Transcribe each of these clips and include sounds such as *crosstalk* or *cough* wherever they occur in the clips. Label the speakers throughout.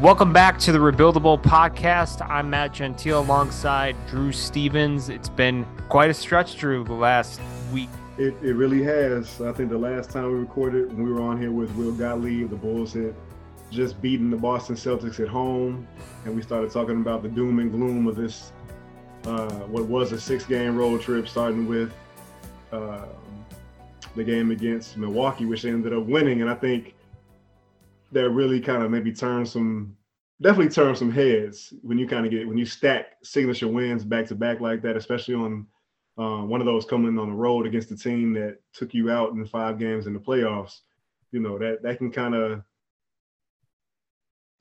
Speaker 1: Welcome back to the Rebuildable Podcast. I'm Matt Gentile alongside Drew Stevens. It's been quite a stretch, Drew, the last week.
Speaker 2: It, it really has. I think the last time we recorded, when we were on here with Will Gottlieb, the Bulls had just beaten the Boston Celtics at home, and we started talking about the doom and gloom of this, uh, what was a six-game road trip, starting with uh, the game against Milwaukee, which ended up winning. And I think that really kind of maybe turn some definitely turn some heads when you kind of get when you stack signature wins back to back like that, especially on uh, one of those coming on the road against a team that took you out in five games in the playoffs. You know that that can kind of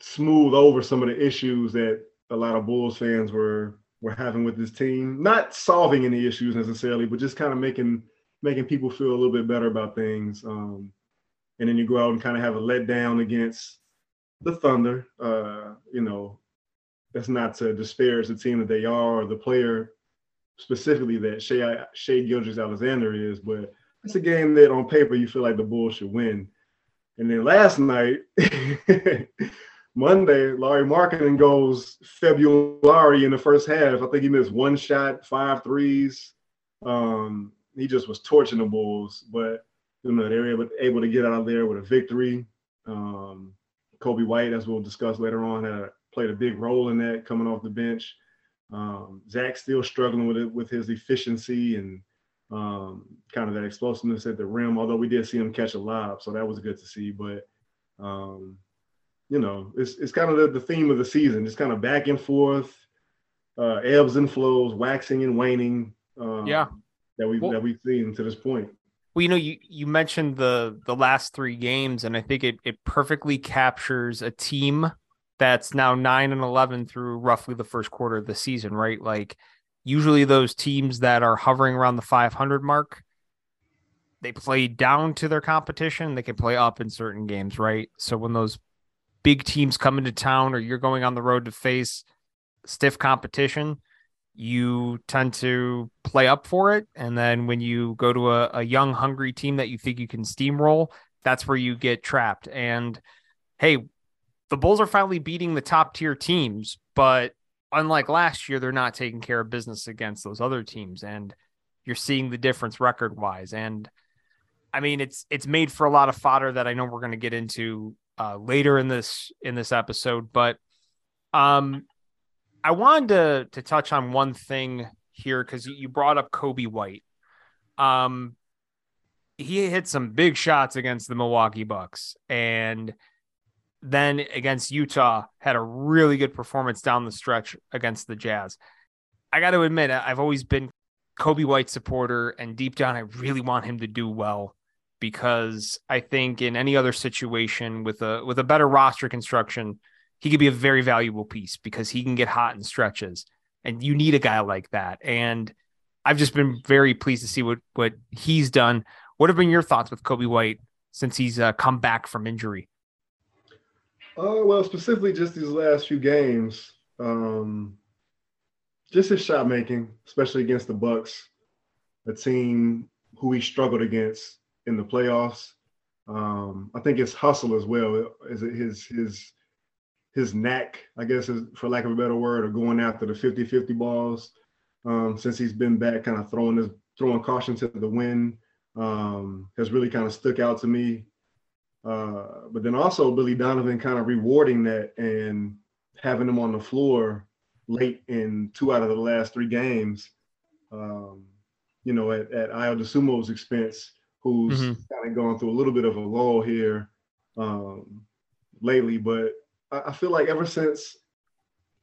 Speaker 2: smooth over some of the issues that a lot of Bulls fans were were having with this team. Not solving any issues necessarily, but just kind of making making people feel a little bit better about things. Um, and then you go out and kind of have a letdown against the Thunder. Uh, you know, that's not to disparage the team that they are or the player specifically that Shai, Shai Gilgeous-Alexander is, but it's a game that on paper you feel like the Bulls should win. And then last night, *laughs* Monday, Lauri Markkanen goes February in the first half. I think he missed one shot, five threes. Um, he just was torching the Bulls, but you know, they were able, able to get out of there with a victory. Um, Coby White, as we'll discuss later on, had played a big role in that coming off the bench. Um, Zach's still struggling with it with his efficiency and um, kind of that explosiveness at the rim. Although we did see him catch a lob, so that was good to see. But um, you know, it's it's kind of the, the theme of the season. It's kind of back and forth, uh, ebbs and flows, waxing and waning.
Speaker 1: Um, yeah,
Speaker 2: that we well, that we've seen to this point.
Speaker 1: Well, you know, you, you mentioned the the last three games, and I think it it perfectly captures a team that's now nine and eleven through roughly the first quarter of the season, right? Like usually those teams that are hovering around the 500 mark, they play down to their competition. They can play up in certain games, right? So when those big teams come into town or you're going on the road to face stiff competition, you tend to play up for it. And then when you go to a, a young, hungry team that you think you can steamroll, that's where you get trapped. And hey, the Bulls are finally beating the top tier teams, but unlike last year, they're not taking care of business against those other teams. And you're seeing the difference record wise. And I mean, it's it's made for a lot of fodder that I know we're going to get into uh, later in this in this episode. But um, I wanted to to touch on one thing here because you brought up Coby White. Um, he hit some big shots against the Milwaukee Bucks, and then against Utah had a really good performance down the stretch against the Jazz. I got to admit, I've always been Coby White supporter, and deep down, I really want him to do well because I think in any other situation with a with a better roster construction, he could be a very valuable piece because he can get hot in stretches, and you need a guy like that. And I've just been very pleased to see what what he's done. What have been your thoughts with Coby White since he's uh, come back from injury?
Speaker 2: Uh, well, specifically just these last few games, um, just his shot making, especially against the Bucks, a team who he struggled against in the playoffs. Um, I think his hustle as well is his his his knack, I guess, is, for lack of a better word, of going after the 50-50 balls. Um, since he's been back, kind of throwing his throwing caution to the wind, um, has really kind of stuck out to me. Uh, but then also Billy Donovan kind of rewarding that and having him on the floor late in two out of the last three games. Um, you know, at, at Ayo Dosunmu's expense, who's mm-hmm. kind of gone through a little bit of a lull here um, lately. But I feel like ever since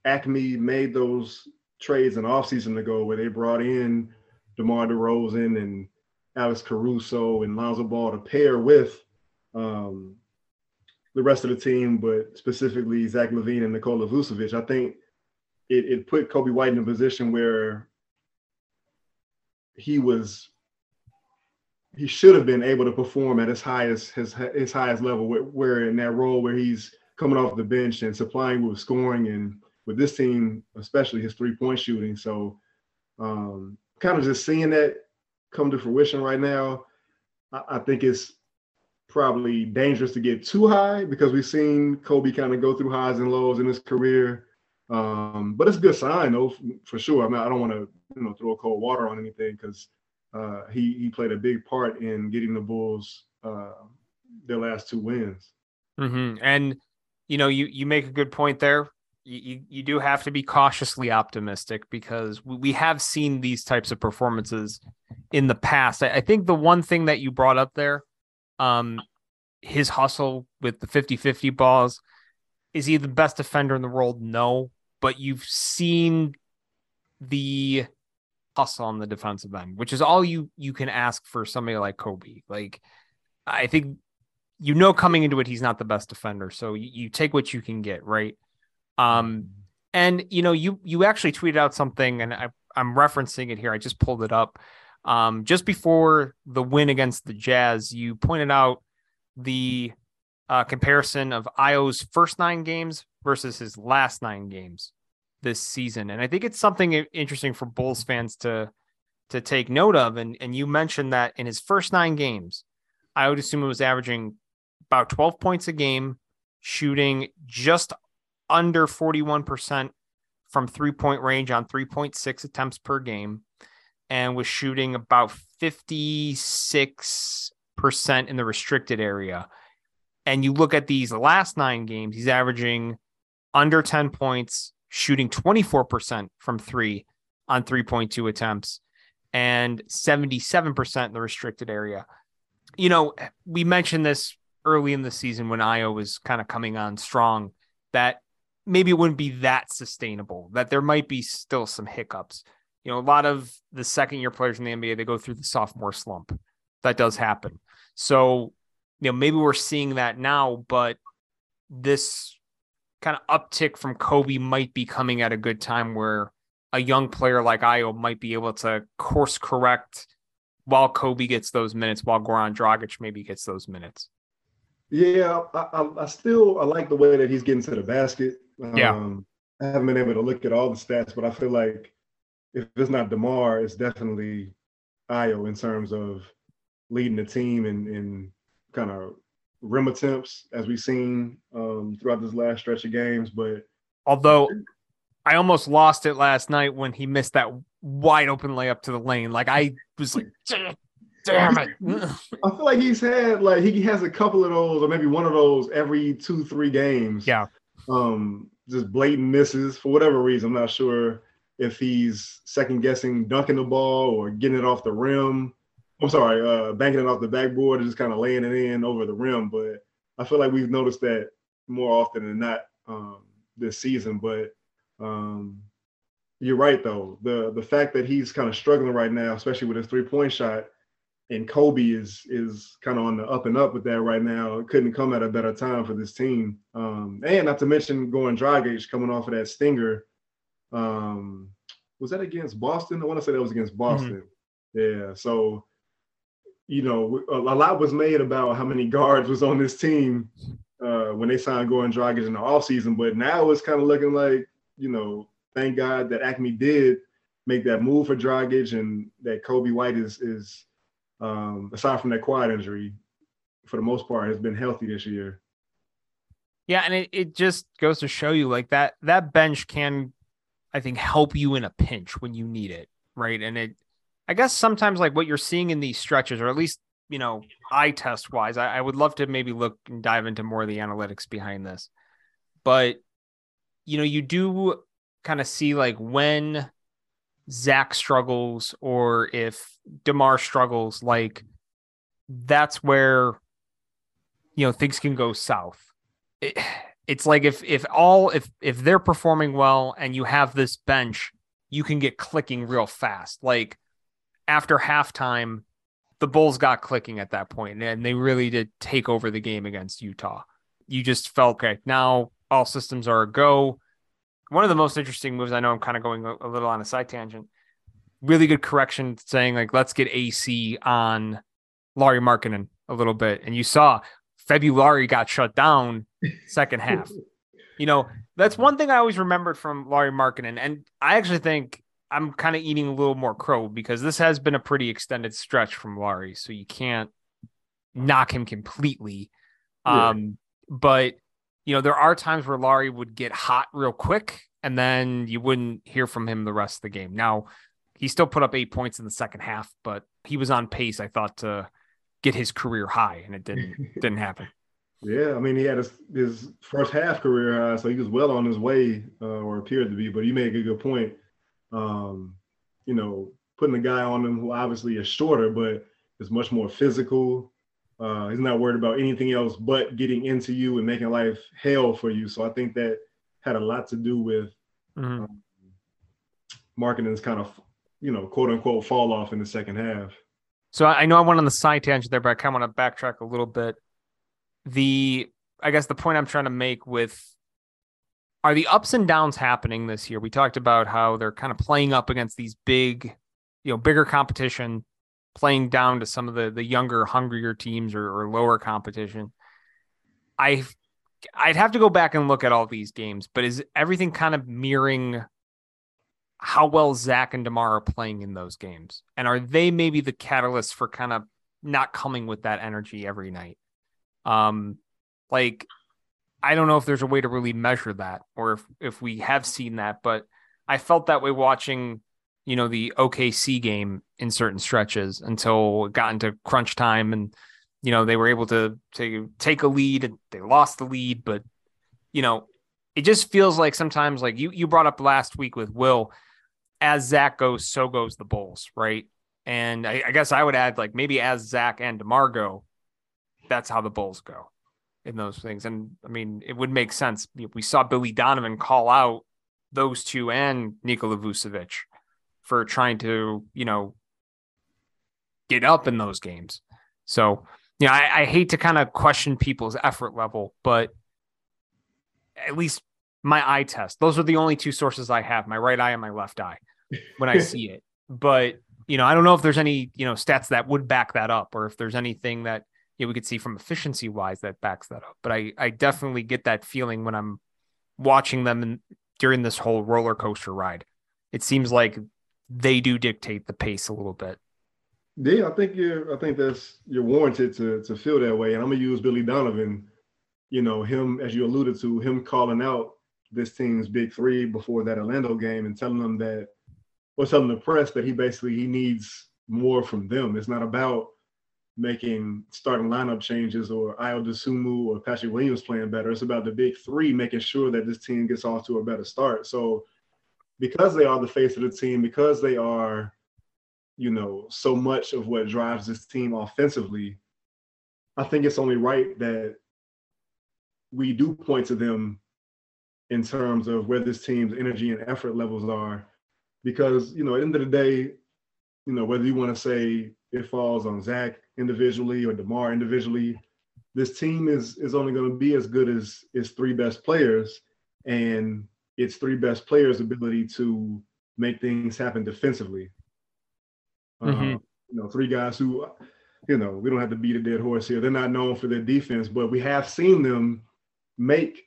Speaker 2: AKME made those trades an offseason ago where they brought in DeMar DeRozan and Alex Caruso and Lonzo Ball to pair with um, the rest of the team, but specifically Zach LaVine and Nikola Vucevic, I think it, it put Coby White in a position where he was he should have been able to perform at his highest his his highest level where, where in that role where he's coming off the bench and supplying with scoring and with this team, especially his three point shooting. So, um, kind of just seeing that come to fruition right now, I, I think it's probably dangerous to get too high because we've seen Coby kind of go through highs and lows in his career. Um, but it's a good sign though, for sure. I mean, I don't want to you know throw cold water on anything because uh, he he played a big part in getting the Bulls uh, their last two wins.
Speaker 1: Mm-hmm. And you know, you you make a good point there. You, you, do have to be cautiously optimistic because we have seen these types of performances in the past. I, I think the one thing that you brought up there, um, his hustle with the 50 50 balls, is he the best defender in the world? No, but you've seen the hustle on the defensive end, which is all you you can ask for somebody like Coby. Like I think you know coming into it he's not the best defender, so you, you take what you can get, right? Um and you know you you actually tweeted out something and I I'm referencing it here. I just pulled it up. Um just before the win against the Jazz, you pointed out the uh, comparison of Ayo's first nine games versus his last nine games this season. And I think it's something interesting for Bulls fans to to take note of. And and you mentioned that in his first nine games, I would assume it was averaging about 12 points a game, shooting just under 41% from three point range on 3.6 attempts per game, and was shooting about 56% in the restricted area. And you look at these last nine games, he's averaging under 10 points, shooting 24% from three on 3.2 attempts and 77% in the restricted area. You know, we mentioned this early in the season when Ayo was kind of coming on strong that maybe it wouldn't be that sustainable, that there might be still some hiccups. You know, a lot of the second year players in the NBA, they go through the sophomore slump. That does happen. So, you know, maybe we're seeing that now, but this kind of uptick from Coby might be coming at a good time where a young player like Ayo might be able to course correct while Coby gets those minutes, while Goran Dragic maybe gets those minutes.
Speaker 2: Yeah, I, I, I still I like the way that he's getting to the basket.
Speaker 1: Um, yeah,
Speaker 2: I haven't been able to look at all the stats, but I feel like if it's not Demar, it's definitely Ayo in terms of leading the team and, and kind of rim attempts as we've seen um, throughout this last stretch of games. But
Speaker 1: although I almost lost it last night when he missed that wide open layup to the lane, like I was like, damn it. *laughs*
Speaker 2: I feel like he's had like he has a couple of those, or maybe one of those every two, three games.
Speaker 1: Yeah.
Speaker 2: Um, just blatant misses for whatever reason. I'm not sure if he's second guessing dunking the ball or getting it off the rim. I'm sorry, uh, banking it off the backboard and just kind of laying it in over the rim. But I feel like we've noticed that more often than not um, this season. But um, you're right, though. The the fact that he's kind of struggling right now, especially with his three point shot, and Coby is is kind of on the up and up with that right now. It couldn't come at a better time for this team. Um, and not to mention Goran Dragic coming off of that stinger. Um, was that against Boston? I want to say that was against mm-hmm. Boston. Mm-hmm. Yeah. So you know, a lot was made about how many guards was on this team uh, when they signed Goran Dragic in the offseason. But now it's kind of looking like, you know, thank God that AKME did make that move for Dragic and that Coby White is is um, aside from that quad injury, for the most part, has been healthy this year.
Speaker 1: Yeah, and it, it just goes to show you like that that bench can, I think, help you in a pinch when you need it, right? And it I guess sometimes like what you're seeing in these stretches, or at least you know, eye test wise, I, I would love to maybe look and dive into more of the analytics behind this. But you know, you do kind of see like when Zach struggles or if DeMar struggles, like that's where you know things can go south. It, it's like if if all if if they're performing well and you have this bench, you can get clicking real fast. Like after halftime, the Bulls got clicking at that point, and they really did take over the game against Utah. You just felt okay. Now all systems are a go. One of the most interesting moves, I know I'm kind of going a, little on a side tangent. Really good correction saying like let's get AC on Lauri Markkanen a little bit, and you saw February got shut down second half. *laughs* you know that's one thing I always remembered from Lauri Markkanen, and I actually think I'm kind of eating a little more crow because this has been a pretty extended stretch from Lauri, so you can't knock him completely. Yeah. Um, but you know, there are times where Lauri would get hot real quick and then you wouldn't hear from him the rest of the game. Now, he still put up eight points in the second half, but he was on pace, I thought, to get his career high, and it didn't *laughs* didn't happen.
Speaker 2: Yeah, I mean, he had his, his first half career high, so he was well on his way, uh, or appeared to be. But you make a good point. Um, you know, putting a guy on him who obviously is shorter, but is much more physical. Uh, he's not worried about anything else but getting into you and making life hell for you. So I think that had a lot to do with mm-hmm. um, Markkanen's kind of, you know, quote unquote fall off in the second half.
Speaker 1: So I know I went on the side tangent there, but I kind of want to backtrack a little bit. The I guess the point I'm trying to make with are the ups and downs happening this year? We talked about how they're kind of playing up against these big, you know, bigger competition, playing down to some of the the younger, hungrier teams or, or lower competition. I I'd have to go back and look at all these games, but is everything kind of mirroring how well Zach and DeMar are playing in those games? And are they maybe the catalyst for kind of not coming with that energy every night? Um, like I don't know if there's a way to really measure that or if if we have seen that, but I felt that way watching, you know, the OKC game in certain stretches until it got into crunch time and you know they were able to to take a lead and they lost the lead, but you know, it just feels like sometimes like you you brought up last week with Will, as Zach goes, so goes the Bulls, right? And I, I guess I would add like maybe as Zach and DeMar go, that's how the Bulls go in those things. And I mean, it would make sense. We saw Billy Donovan call out those two and Nikola Vucevic for trying to, you know, get up in those games. So, you know, I, I hate to kind of question people's effort level, but at least my eye test, those are the only two sources I have my right eye and my left eye when I *laughs* see it. But, you know, I don't know if there's any, you know, stats that would back that up or if there's anything that yeah, we could see from efficiency wise that backs that up. But I, I definitely get that feeling when I'm watching them in, during this whole roller coaster ride. It seems like they do dictate the pace a little bit.
Speaker 2: Yeah, I think you're. I think that's you're warranted to to feel that way. And I'm gonna use Billy Donovan. You know him as you alluded to him calling out this team's big three before that Orlando game and telling them that, or telling the press that he basically he needs more from them. It's not about making starting lineup changes or Ayo Dosunmu or Patrick Williams playing better. It's about the big three making sure that this team gets off to a better start. So because they are the face of the team, because they are, you know, so much of what drives this team offensively, I think it's only right that we do point to them in terms of where this team's energy and effort levels are. Because, you know, at the end of the day, you know, whether you want to say it falls on Zach individually or DeMar individually. This team is is only going to be as good as its three best players and its three best players' ability to make things happen defensively. Mm-hmm. Uh, you know, three guys who, you know, we don't have to beat a dead horse here. They're not known for their defense, but we have seen them make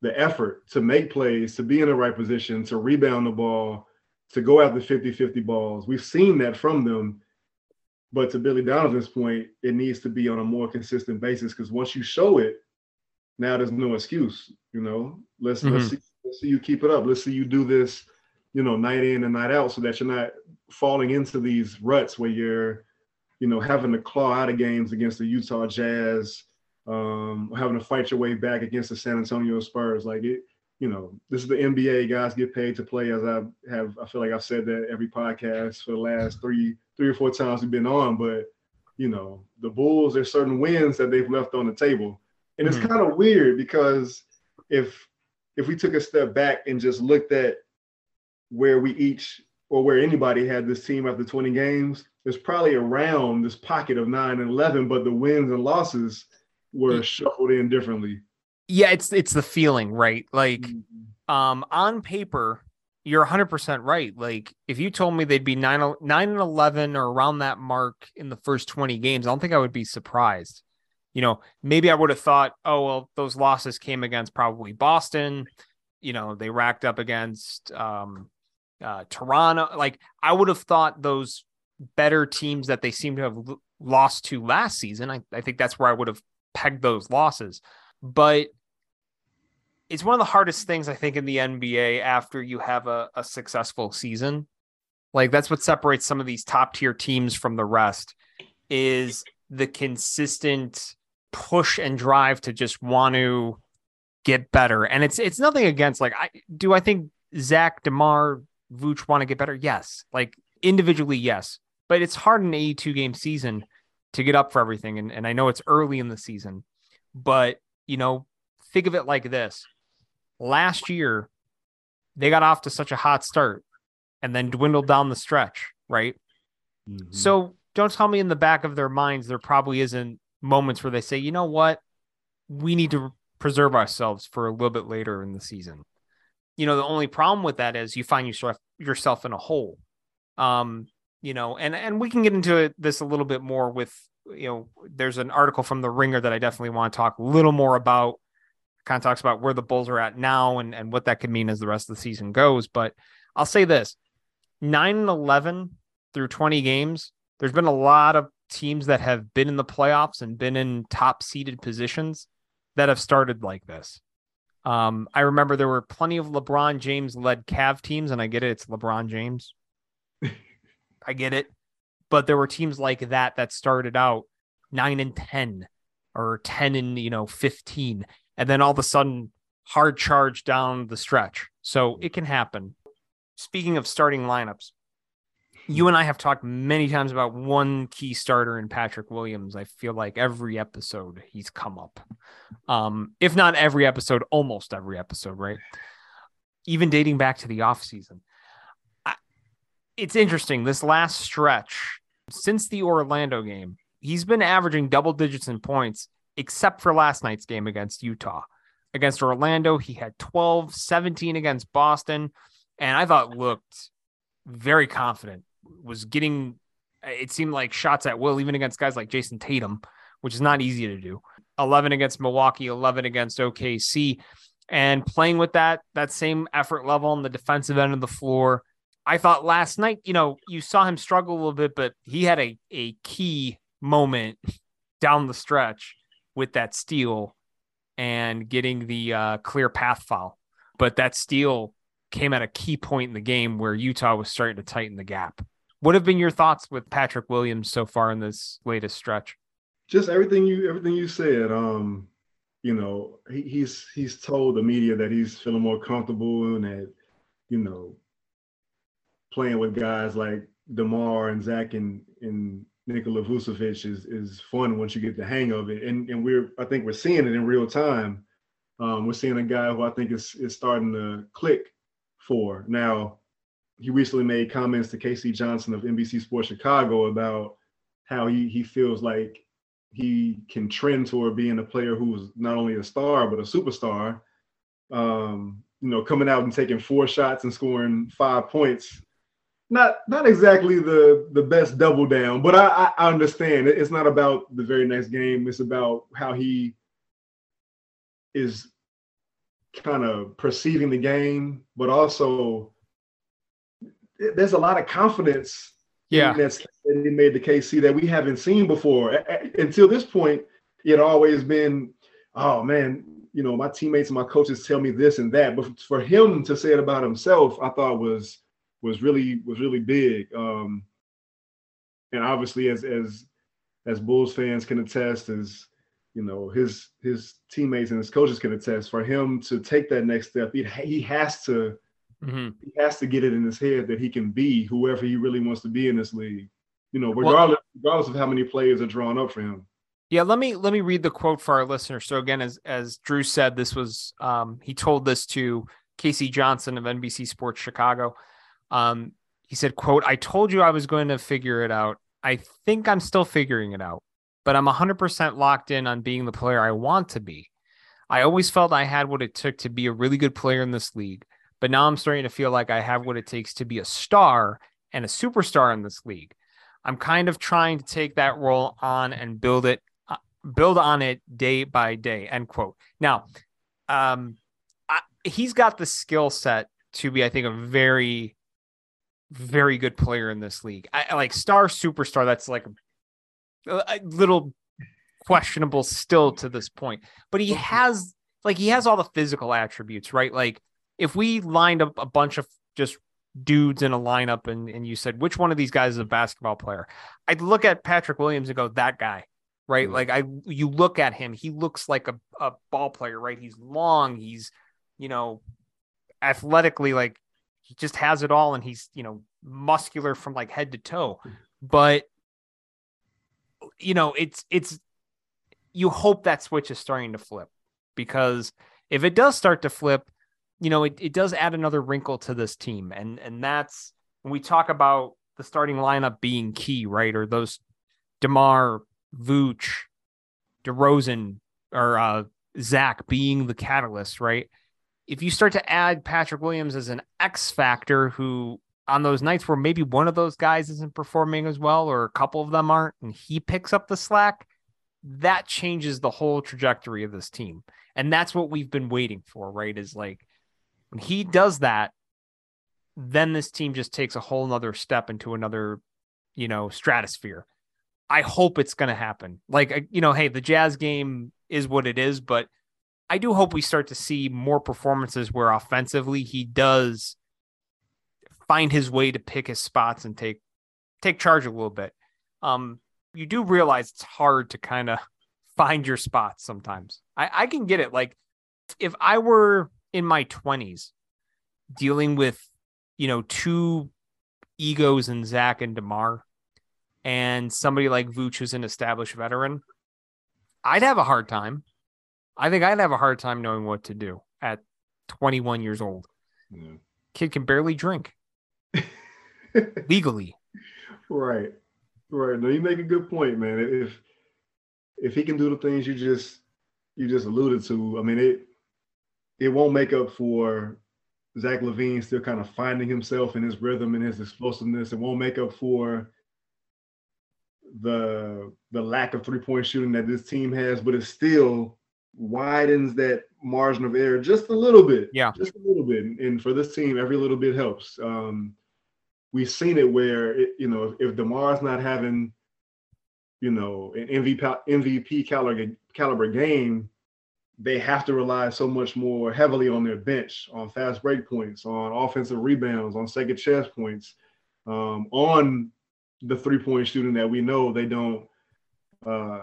Speaker 2: the effort to make plays, to be in the right position, to rebound the ball, to go after 50 50 balls. We've seen that from them. But to Billy Donovan's point, it needs to be on a more consistent basis because once you show it, now there's no excuse. You know, let's mm-hmm. let's, see, let's see you keep it up. Let's see you do this, you know, night in and night out, so that you're not falling into these ruts where you're, you know, having to claw out of games against the Utah Jazz, um, having to fight your way back against the San Antonio Spurs. Like it, you know, this is the NBA. Guys get paid to play. As I have, I feel like I've said that every podcast for the last three, three or four times we've been on. But you know, the Bulls, there's certain wins that they've left on the table, and mm-hmm. it's kind of weird because if if we took a step back and just looked at where we each or where anybody had this team after 20 games, there's probably around this pocket of nine and 11, but the wins and losses were shuffled in differently
Speaker 1: yeah, it's it's the feeling, right? Like mm-hmm. um on paper, you're 100% right. Like if you told me they'd be 9 9 and 11 or around that mark in the first 20 games, I don't think I would be surprised. You know, maybe I would have thought, "Oh, well, those losses came against probably Boston. You know, they racked up against um uh Toronto. Like I would have thought those better teams that they seem to have lost to last season. I, I think that's where I would have pegged those losses. But it's one of the hardest things I think in the NBA after you have a, a successful season. Like that's what separates some of these top tier teams from the rest is the consistent push and drive to just want to get better. And it's it's nothing against like I do I think Zach DeMar Vooch want to get better? Yes. Like individually, yes. But it's hard in an 82 game season to get up for everything. And, and I know it's early in the season, but you know, think of it like this. Last year, they got off to such a hot start and then dwindled down the stretch, right? Mm-hmm. So don't tell me in the back of their minds there probably isn't moments where they say, you know what, we need to preserve ourselves for a little bit later in the season. You know, the only problem with that is you find yourself yourself in a hole. Um, you know, and and we can get into this a little bit more with you know, there's an article from the Ringer that I definitely want to talk a little more about. Kind of talks about where the Bulls are at now and and what that could mean as the rest of the season goes. But I'll say this: nine and eleven through twenty games. There's been a lot of teams that have been in the playoffs and been in top seeded positions that have started like this. Um, I remember there were plenty of LeBron James led Cav teams, and I get it, it's LeBron James. *laughs* I get it. But there were teams like that that started out nine and 10 or 10 and, you know, 15. And then all of a sudden, hard charge down the stretch. So it can happen. Speaking of starting lineups, you and I have talked many times about one key starter in Patrick Williams. I feel like every episode he's come up. Um, if not every episode, almost every episode, right? Even dating back to the offseason. It's interesting. This last stretch, since the Orlando game, he's been averaging double digits in points, except for last night's game against Utah. Against Orlando, he had 12, 17 against Boston, and I thought looked very confident was getting it seemed like shots at will, even against guys like Jayson Tatum, which is not easy to do. 11 against Milwaukee, 11 against OKC, and playing with that that same effort level on the defensive end of the floor. I thought last night, you know, you saw him struggle a little bit, but he had a a key moment down the stretch with that steal and getting the uh, clear path foul. But that steal came at a key point in the game where Utah was starting to tighten the gap. What have been your thoughts with Patrick Williams so far in this latest stretch?
Speaker 2: Just everything you everything you said. Um, you know, he, he's he's told the media that he's feeling more comfortable and that, you know, playing with guys like DeMar and Zach and and Nikola Vucevic is is fun once you get the hang of it. And and we're I think we're seeing it in real time. Um, we're seeing a guy who I think is is starting to click for. Now, he recently made comments to K.C. Johnson of NBC Sports Chicago about how he he feels like he can trend toward being a player who's not only a star but a superstar. Um, you know, coming out and taking four shots and scoring five points. Not not exactly the the best double down, but I, I understand it's not about the very next game. It's about how he is kind of perceiving the game, but also there's a lot of confidence.
Speaker 1: Yeah,
Speaker 2: that's that he made the KC that we haven't seen before. Until this point, it always been, oh man, you know, my teammates and my coaches tell me this and that. But for him to say it about himself, I thought was was really was really big. Um, and obviously, as as as Bulls fans can attest, as you know, his his teammates and his coaches can attest. For him to take that next step, he he has to Mm-hmm. He has to get it in his head that he can be whoever he really wants to be in this league. You know, regardless well, regardless of how many players are drawn up for him.
Speaker 1: Yeah, let me let me read the quote for our listeners. So again, as as Drew said, this was um, he told this to K.C. Johnson of NBC Sports Chicago. Um, he said, "quote I told you I was going to figure it out. I think I'm still figuring it out, but I'm 100% locked in on being the player I want to be. I always felt I had what it took to be a really good player in this league. But now I'm starting to feel like I have what it takes to be a star and a superstar in this league. I'm kind of trying to take that role on and build it, uh, build on it day by day. End quote. Now, um, I, he's got the skill set to be, I think, a very, very good player in this league. I like star superstar. That's like a little questionable still to this point. But he has like he has all the physical attributes, right? Like if we lined up a bunch of just dudes in a lineup and, and you said which one of these guys is a basketball player, I'd look at Patrick Williams and go, that guy. Right. Mm-hmm. Like I you look at him, he looks like a, a ball player, right? He's long, he's, you know, athletically like he just has it all and he's, you know, muscular from like head to toe. But you know, it's it's you hope that switch is starting to flip because if it does start to flip, you know, it, it does add another wrinkle to this team. And and that's when we talk about the starting lineup being key, right? Or those DeMar, Vooch, DeRozan, or uh, Zach being the catalyst, right? If you start to add Patrick Williams as an X factor who on those nights where maybe one of those guys isn't performing as well or a couple of them aren't and he picks up the slack, that changes the whole trajectory of this team. And that's what we've been waiting for, right? Is like when he does that, then this team just takes a whole nother step into another, you know, stratosphere. I hope it's going to happen. Like, you know, hey, the Jazz game is what it is, but I do hope we start to see more performances where offensively he does find his way to pick his spots and take take charge a little bit. Um, you do realize it's hard to kind of *laughs* find your spots sometimes. I, I can get it. Like if I were in my 20s dealing with, you know, two egos in Zach and DeMar and somebody like Vooch who's an established veteran, I'd have a hard time. I think I'd have a hard time knowing what to do at 21 years old. Yeah. Kid can barely drink *laughs* legally.
Speaker 2: Right. Right. No, you make a good point, man. If if he can do the things you just you just alluded to, I mean it it won't make up for Zach LaVine still kind of finding himself in his rhythm and his explosiveness. It won't make up for the the lack of three point shooting that this team has, but it still widens that margin of error just a little bit.
Speaker 1: Yeah,
Speaker 2: just a little bit. And for this team, every little bit helps. Um, we've seen it where it, you know if, if Demar's not having you know an MVP MVP caliber caliber game, they have to rely so much more heavily on their bench, on fast break points, on offensive rebounds, on second chance points, um, on the three point shooting that we know they don't uh,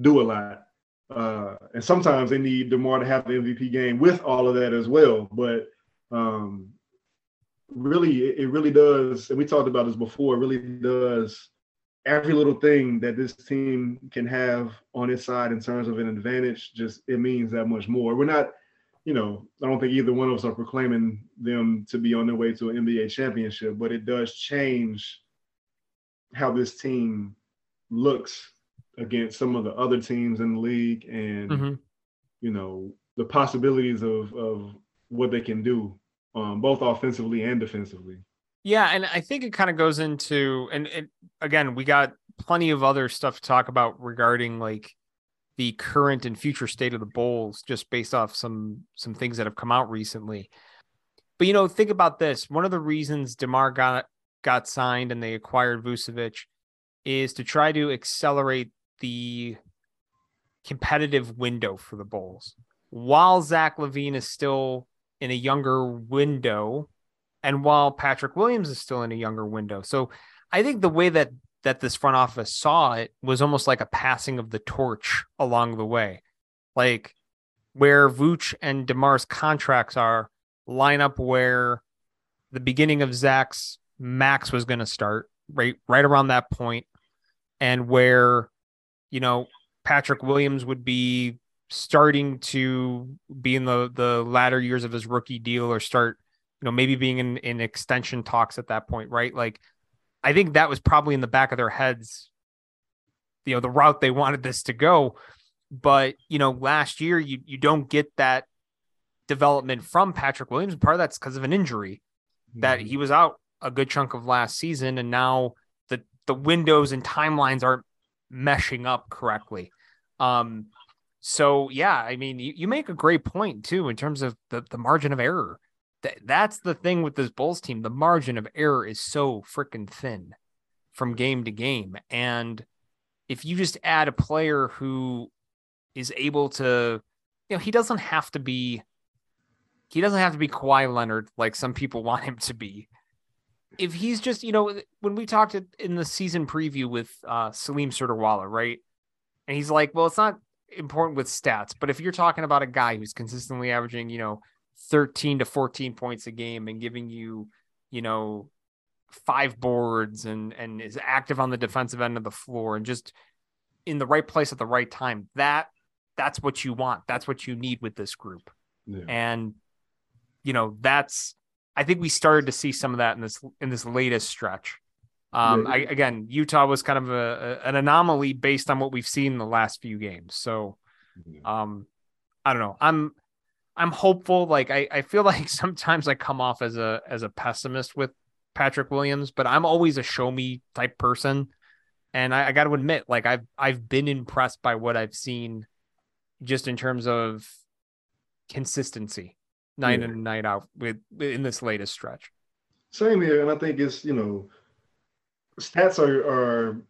Speaker 2: do a lot. Uh, and sometimes they need DeMar to have the MVP game with all of that as well. But um, really, it, really does, and we talked about this before, it really does every little thing that this team can have on its side in terms of an advantage, just it means that much more. We're not, you know, I don't think either one of us are proclaiming them to be on their way to an NBA championship, but it does change how this team looks against some of the other teams in the league and mm-hmm. you know the possibilities of of what they can do um, both offensively and defensively.
Speaker 1: Yeah, and I think it kind of goes into and, and again, we got plenty of other stuff to talk about regarding like the current and future state of the Bulls, just based off some some things that have come out recently. But you know, think about this: one of the reasons Demar got got signed and they acquired Vucevic is to try to accelerate the competitive window for the Bulls. While Zach LaVine is still in a younger window, and while Patrick Williams is still in a younger window. So I think the way that that this front office saw it was almost like a passing of the torch along the way. Like where Vooch and DeMar's contracts are line up where the beginning of Zach's max was going to start right right around that point and where you know Patrick Williams would be starting to be in the the latter years of his rookie deal or start you know maybe being in in extension talks at that point right like i think that was probably in the back of their heads you know the route they wanted this to go but you know last year you you don't get that development from Patrick Williams part of that's because of an injury mm-hmm. that he was out a good chunk of last season and now the the windows and timelines aren't meshing up correctly um so yeah, I mean, you, you make a great point too in terms of the, the margin of error. That that's the thing with this Bulls team. The margin of error is so freaking thin from game to game. And if you just add a player who is able to, you know, he doesn't have to be he doesn't have to be Kawhi Leonard like some people *laughs* want him to be. If he's just, you know, when we talked in the season preview with uh, Salim Surderwalla, right? And he's like, well, it's not important with stats, but if you're talking about a guy who's consistently averaging, you know, 13 to 14 points a game and giving you, you know, five boards and and is active on the defensive end of the floor and just in the right place at the right time, that that's what you want. That's what you need with this group. Yeah. And you know, that's I think we started to see some of that in this in this latest stretch. Um, I, again, Utah was kind of a, a, an anomaly based on what we've seen in the last few games. So, um, I don't know. I'm I'm hopeful. Like I, I feel *laughs* like sometimes I come off as a as a pessimist with Patrick Williams, but I'm always a show me type person. And I, I got to admit, like I've I've been impressed by what I've seen, just in terms of consistency night yeah. in and night out with in this latest stretch.
Speaker 2: Same here, and I think it's you know, stats are are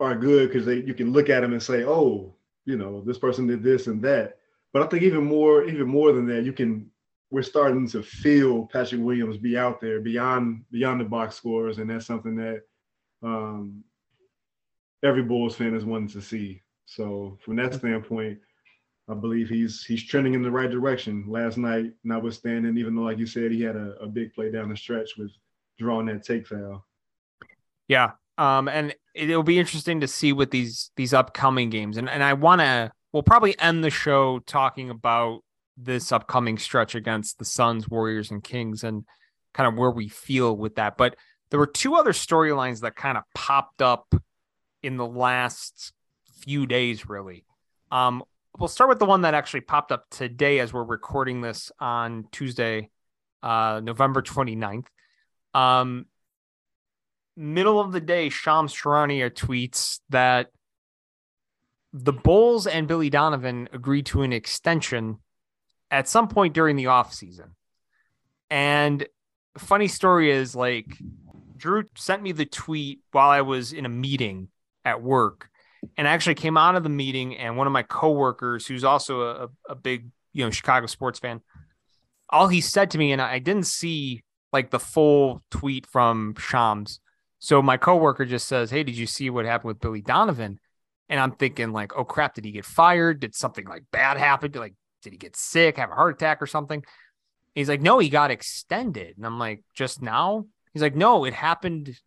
Speaker 2: are good because they you can look at them and say, oh, you know, this person did this and that. But I think even more, even more than that, you can we're starting to feel Patrick Williams be out there beyond beyond the box scores, and that's something that um, every Bulls fan is wanting to see. So from that standpoint, I believe he's he's trending in the right direction. Last night, notwithstanding, even though like you said, he had a, a big play down the stretch with drawing that take foul.
Speaker 1: Yeah. Um, and it'll be interesting to see with these these upcoming games. And and I wanna we'll probably end the show talking about this upcoming stretch against the Suns, Warriors, and Kings and kind of where we feel with that. But there were two other storylines that kind of popped up in the last few days, really. Um, we'll start with the one that actually popped up today as we're recording this on Tuesday, uh, November 29th. Um, middle of the day, Shams Charania tweets that the Bulls and Billy Donovan agreed to an extension at some point during the offseason. And funny story is like Drew sent me the tweet while I was in a meeting at work and I actually came out of the meeting and one of my coworkers who's also a, a big you know chicago sports fan all he said to me and i didn't see like the full tweet from shams so my coworker just says hey did you see what happened with billy donovan and i'm thinking like oh crap did he get fired? Did something like bad happen? Like did he get sick have a heart attack or something? He's like no he got extended. And i'm like just now? He's like no it happened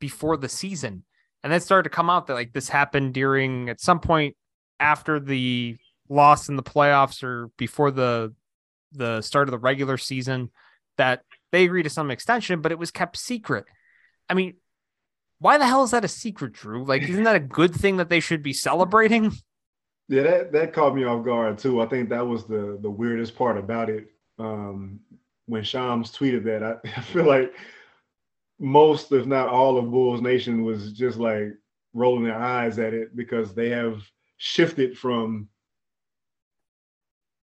Speaker 1: before the season. And then started to come out that like this happened during at some point after the loss in the playoffs or before the the start of the regular season that they agreed to some extension, but it was kept secret. I mean, why the hell is that a secret, Drew? Like, isn't that a good thing that they should be celebrating?
Speaker 2: Yeah, that that caught me off guard too. I think that was the the weirdest part about it. Um, when Shams tweeted that, I, *laughs* I feel like most, if not all, of Bulls Nation was just like rolling their eyes at it because they have shifted from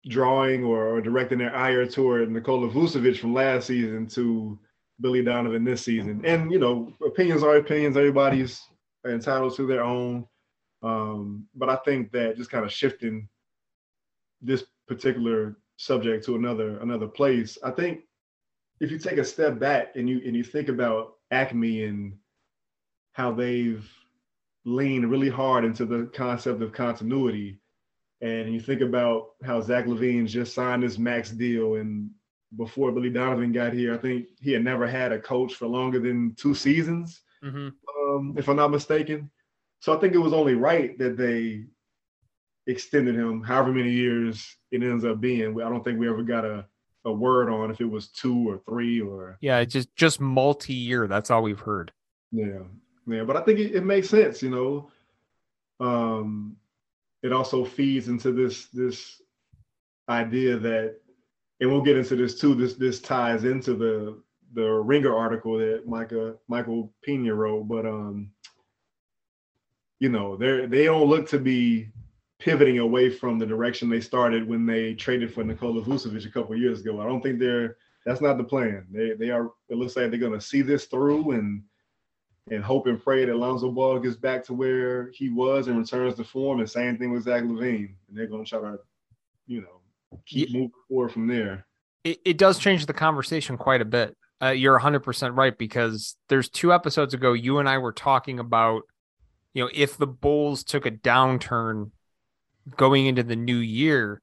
Speaker 2: drawing or, or directing their ire toward Nikola Vucevic from last season to Billy Donovan this season. And you know, opinions are opinions. Everybody's entitled to their own. Um, but I think that just kind of shifting this particular subject to another another place, I think if you take a step back and you and you think about AKME and how they've leaned really hard into the concept of continuity, and you think about how Zach LaVine just signed his max deal, and before Billy Donovan got here, I think he had never had a coach for longer than two seasons, mm-hmm. um, if I'm not mistaken. So I think it was only right that they extended him however many years it ends up being. I don't think we ever got a a word on if it was two or three or
Speaker 1: yeah, just just multi year. That's all we've heard.
Speaker 2: Yeah, yeah, but I think it, it makes sense. You know, um, it also feeds into this this idea that, and we'll get into this too. This this ties into the the Ringer article that Micah Michael Pina wrote, but um, you know, they they don't look to be pivoting away from the direction they started when they traded for Nikola Vucevic a couple years ago. I don't think they're that's not the plan. They they are it looks like they're gonna see this through and and hope and pray that Lonzo Ball gets back to where he was and returns to form. And same thing with Zach LaVine. And they're going to try to, you know, keep moving forward from there.
Speaker 1: It, it does change the conversation quite a bit. Uh, you're 100% right because there's two episodes ago, you and I were talking about, you know, if the Bulls took a downturn going into the new year,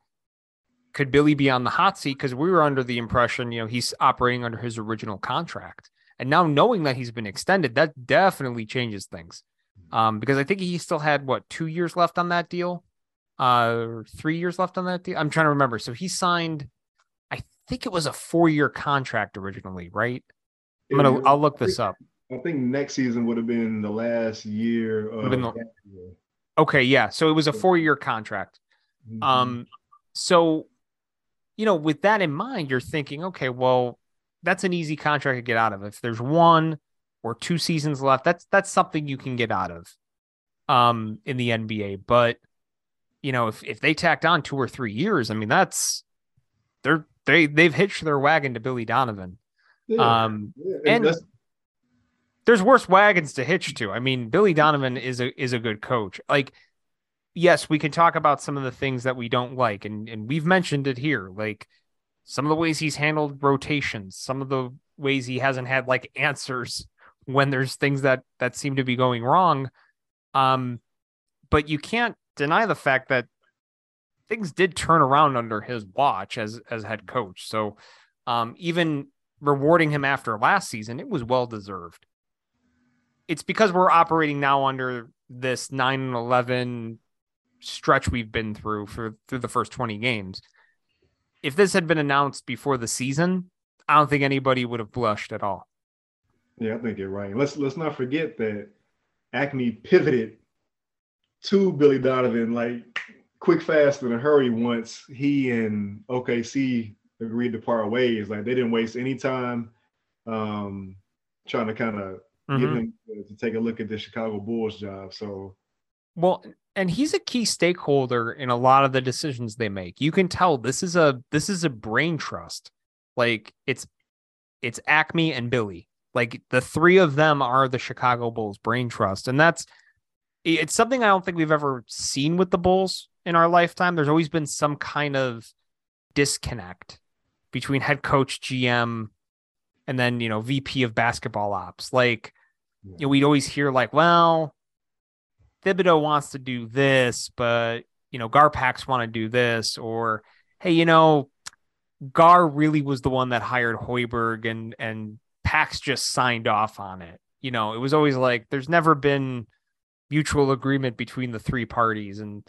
Speaker 1: could Billy be on the hot seat? Because we were under the impression, you know, he's operating under his original contract. And now knowing that he's been extended, that definitely changes things. Um, because I think he still had what two years left on that deal, uh, three years left on that deal. I'm trying to remember. So he signed, I think it was a four year contract originally, right? I'm gonna, I'll look this up.
Speaker 2: I think next season would have been the last year of the,
Speaker 1: Okay, yeah. So it was a four year contract. Mm-hmm. Um, so you know, with that in mind, you're thinking, okay, well, that's an easy contract to get out of. If there's one or two seasons left, that's that's something you can get out of um in the NBA. But you know, if if they tacked on two or three years, I mean, that's they're they they've hitched their wagon to Billy Donovan. Yeah. Um yeah, and, and there's worse wagons to hitch to. I mean, Billy Donovan is a is a good coach. Like yes, we can talk about some of the things that we don't like, and and we've mentioned it here, like some of the ways he's handled rotations, some of the ways he hasn't had like answers when there's things that that seem to be going wrong. Um, but you can't deny the fact that things did turn around under his watch as as head coach. So um, even rewarding him after last season, it was well deserved. It's because we're operating now under this 9 and 11 stretch we've been through for through the first 20 games. If this had been announced before the season, I don't think anybody would have blushed at all.
Speaker 2: Yeah, I think you're right. Let's let's not forget that AKME pivoted to Billy Donovan like quick, fast, in a hurry once he and OKC agreed to part ways. Like they didn't waste any time um, trying to kind of mm-hmm. get him to, to take a look at the Chicago Bulls job. So
Speaker 1: well, and he's a key stakeholder in a lot of the decisions they make. You can tell this is a this is a brain trust. Like it's it's AKME and Billy. Like the three of them are the Chicago Bulls brain trust. And that's it's something I don't think we've ever seen with the Bulls in our lifetime. There's always been some kind of disconnect between head coach, GM, and then, you know, VP of basketball ops. Like, you know, we'd always hear like, well, Thibodeau wants to do this, but you know, Garpax want to do this, or hey, you know, Gar really was the one that hired Hoiberg and and Pax just signed off on it. You know, it was always like there's never been mutual agreement between the three parties, and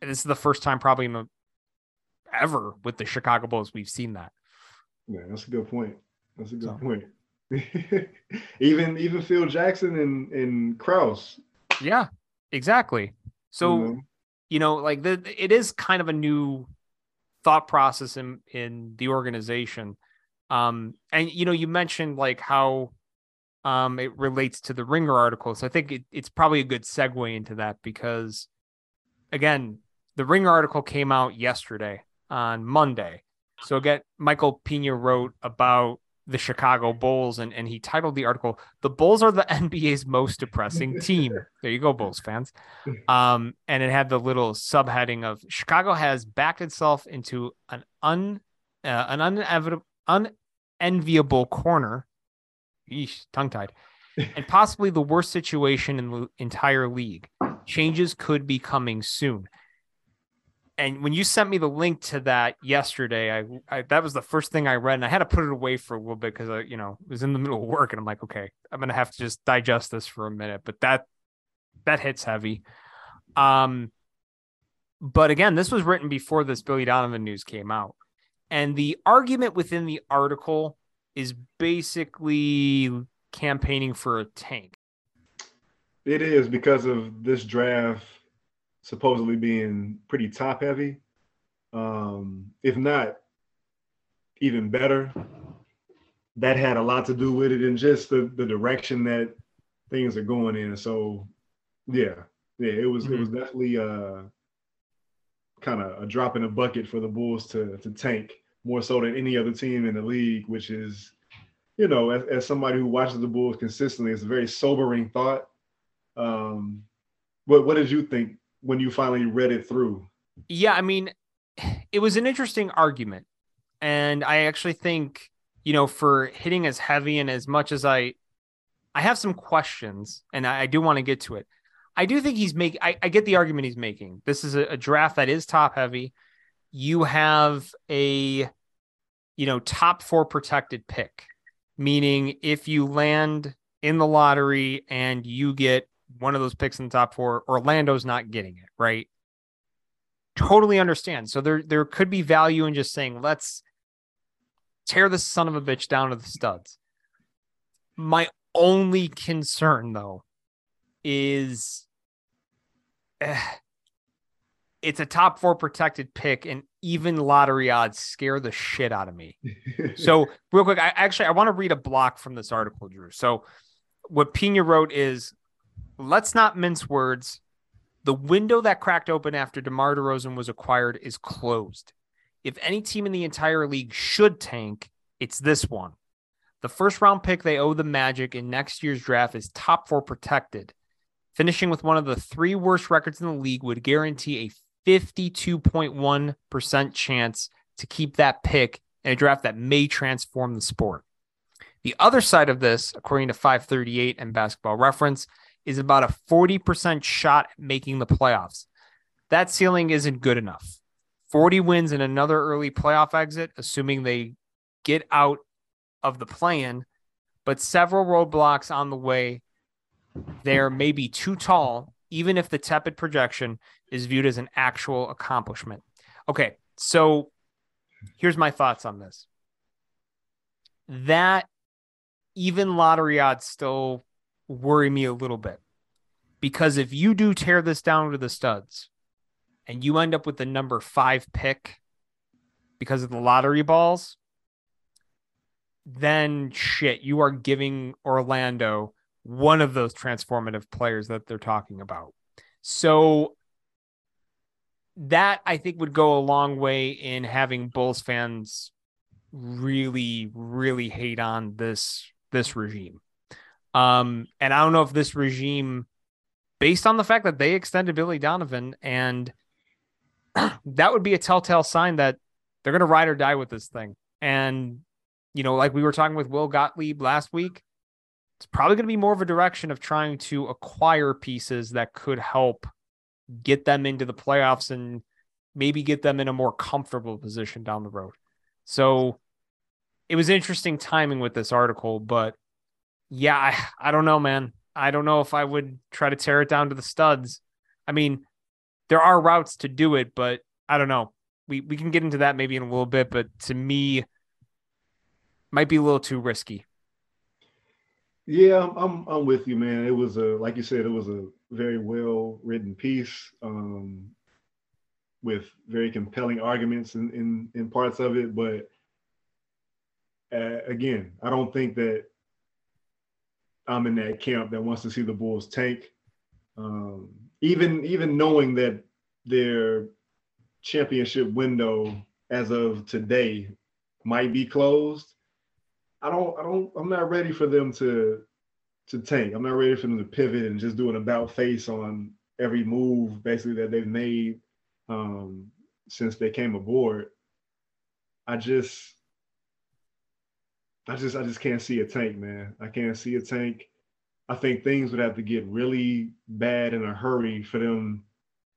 Speaker 1: this is the first time probably ever with the Chicago Bulls we've seen that.
Speaker 2: Yeah, that's a good point. That's a good so. point. *laughs* even even Phil Jackson and and Krause.
Speaker 1: Yeah, Exactly. So, mm-hmm. you know, like the, it is kind of a new thought process in in the organization. Um, and you know, you mentioned like how um it relates to the Ringer article. So I think it, it's probably a good segue into that because again, the Ringer article came out yesterday on Monday. So again, Michael Pina wrote about the Chicago Bulls, and, and he titled the article, The Bulls are the *laughs* NBA's most depressing team. There you go, Bulls fans. Um, and it had the little subheading of Chicago has backed itself into an un uh, an unevitable unenviable corner. Eesh, tongue tied. And possibly the worst situation in the entire league. Changes could be coming soon and when you sent me the link to that yesterday, I, I, that was the first thing I read, and I had to put it away for a little bit because I, you know, was in the middle of work, and I'm like, okay, I'm gonna have to just digest this for a minute. But that that hits heavy. Um, but again, this was written before this Billy Donovan news came out, and the argument within the article is basically campaigning for a tank.
Speaker 2: It is because of this draft supposedly being pretty top heavy. Um, if not even better, that had a lot to do with it and just the, the direction that things are going in. So yeah, yeah, it was mm-hmm. it was definitely uh kind of a drop in the bucket for the Bulls to to tank more so than any other team in the league, which is you know, as, as somebody who watches the Bulls consistently, it's a very sobering thought. Um, what what did you think when you finally read it through?
Speaker 1: Yeah, I mean, *sighs* it was an interesting argument, and I actually think you know for hitting as heavy and as much as I, I have some questions, and I, I do want to get to it. I do think he's making. I, get the argument he's making. This is a, a draft that is top heavy. You have a, you know, top four protected pick, meaning if you land in the lottery and you get one of those picks in the top four, Orlando's not getting it, right? Totally understand. So there there could be value in just saying, let's tear this son of a bitch down to the studs. My only concern though is eh, it's a top four protected pick, and even lottery odds scare the shit out of me. *laughs* so, real quick, I actually I want to read a block from this article, Drew. So, what Pina wrote is, let's not mince words. The window that cracked open after DeMar DeRozan was acquired is closed. If any team in the entire league should tank, it's this one. The first round pick they owe the Magic in next year's draft is top four protected. Finishing with one of the three worst records in the league would guarantee a 52.1% chance to keep that pick in a draft that may transform the sport. The other side of this, according to 538 and basketball reference, is about a 40% shot at making the playoffs. That ceiling isn't good enough. 40 wins and another early playoff exit, assuming they get out of the plan, but several roadblocks on the way there may be too tall, even if the tepid projection is viewed as an actual accomplishment. Okay, so here's my thoughts on this. That even lottery odds still worry me a little bit because if you do tear this down to the studs and you end up with the number five pick because of the lottery balls, then shit, you are giving Orlando one of those transformative players that they're talking about. So that I think would go a long way in having Bulls fans really, really hate on this this regime. Um, and I don't know if this regime, based on the fact that they extended Billy Donovan, and *clears throat* that would be a telltale sign that they're going to ride or die with this thing. And you know, like we were talking with Will Gottlieb last week, it's probably going to be more of a direction of trying to acquire pieces that could help get them into the playoffs and maybe get them in a more comfortable position down the road. So it was interesting timing with this article, but yeah, I, I don't know, man. I don't know if I would try to tear it down to the studs. I mean, there are routes to do it, but I don't know. We we can get into that maybe in a little bit, but to me, might be a little too risky.
Speaker 2: Yeah, I'm, I'm, with you, man. It was a like you said, it was a very well written piece um, with very compelling arguments in, in in parts of it. But uh, again, I don't think that I'm in that camp that wants to see the Bulls tank. Um, even even knowing that their championship window as of today might be closed I don't, I don't, I'm not ready for them to to tank. I'm not ready for them to pivot and just do an about face on every move basically that they've made um, since they came aboard. I just, I just, I just can't see a tank, man. I can't see a tank. I think things would have to get really bad in a hurry for them,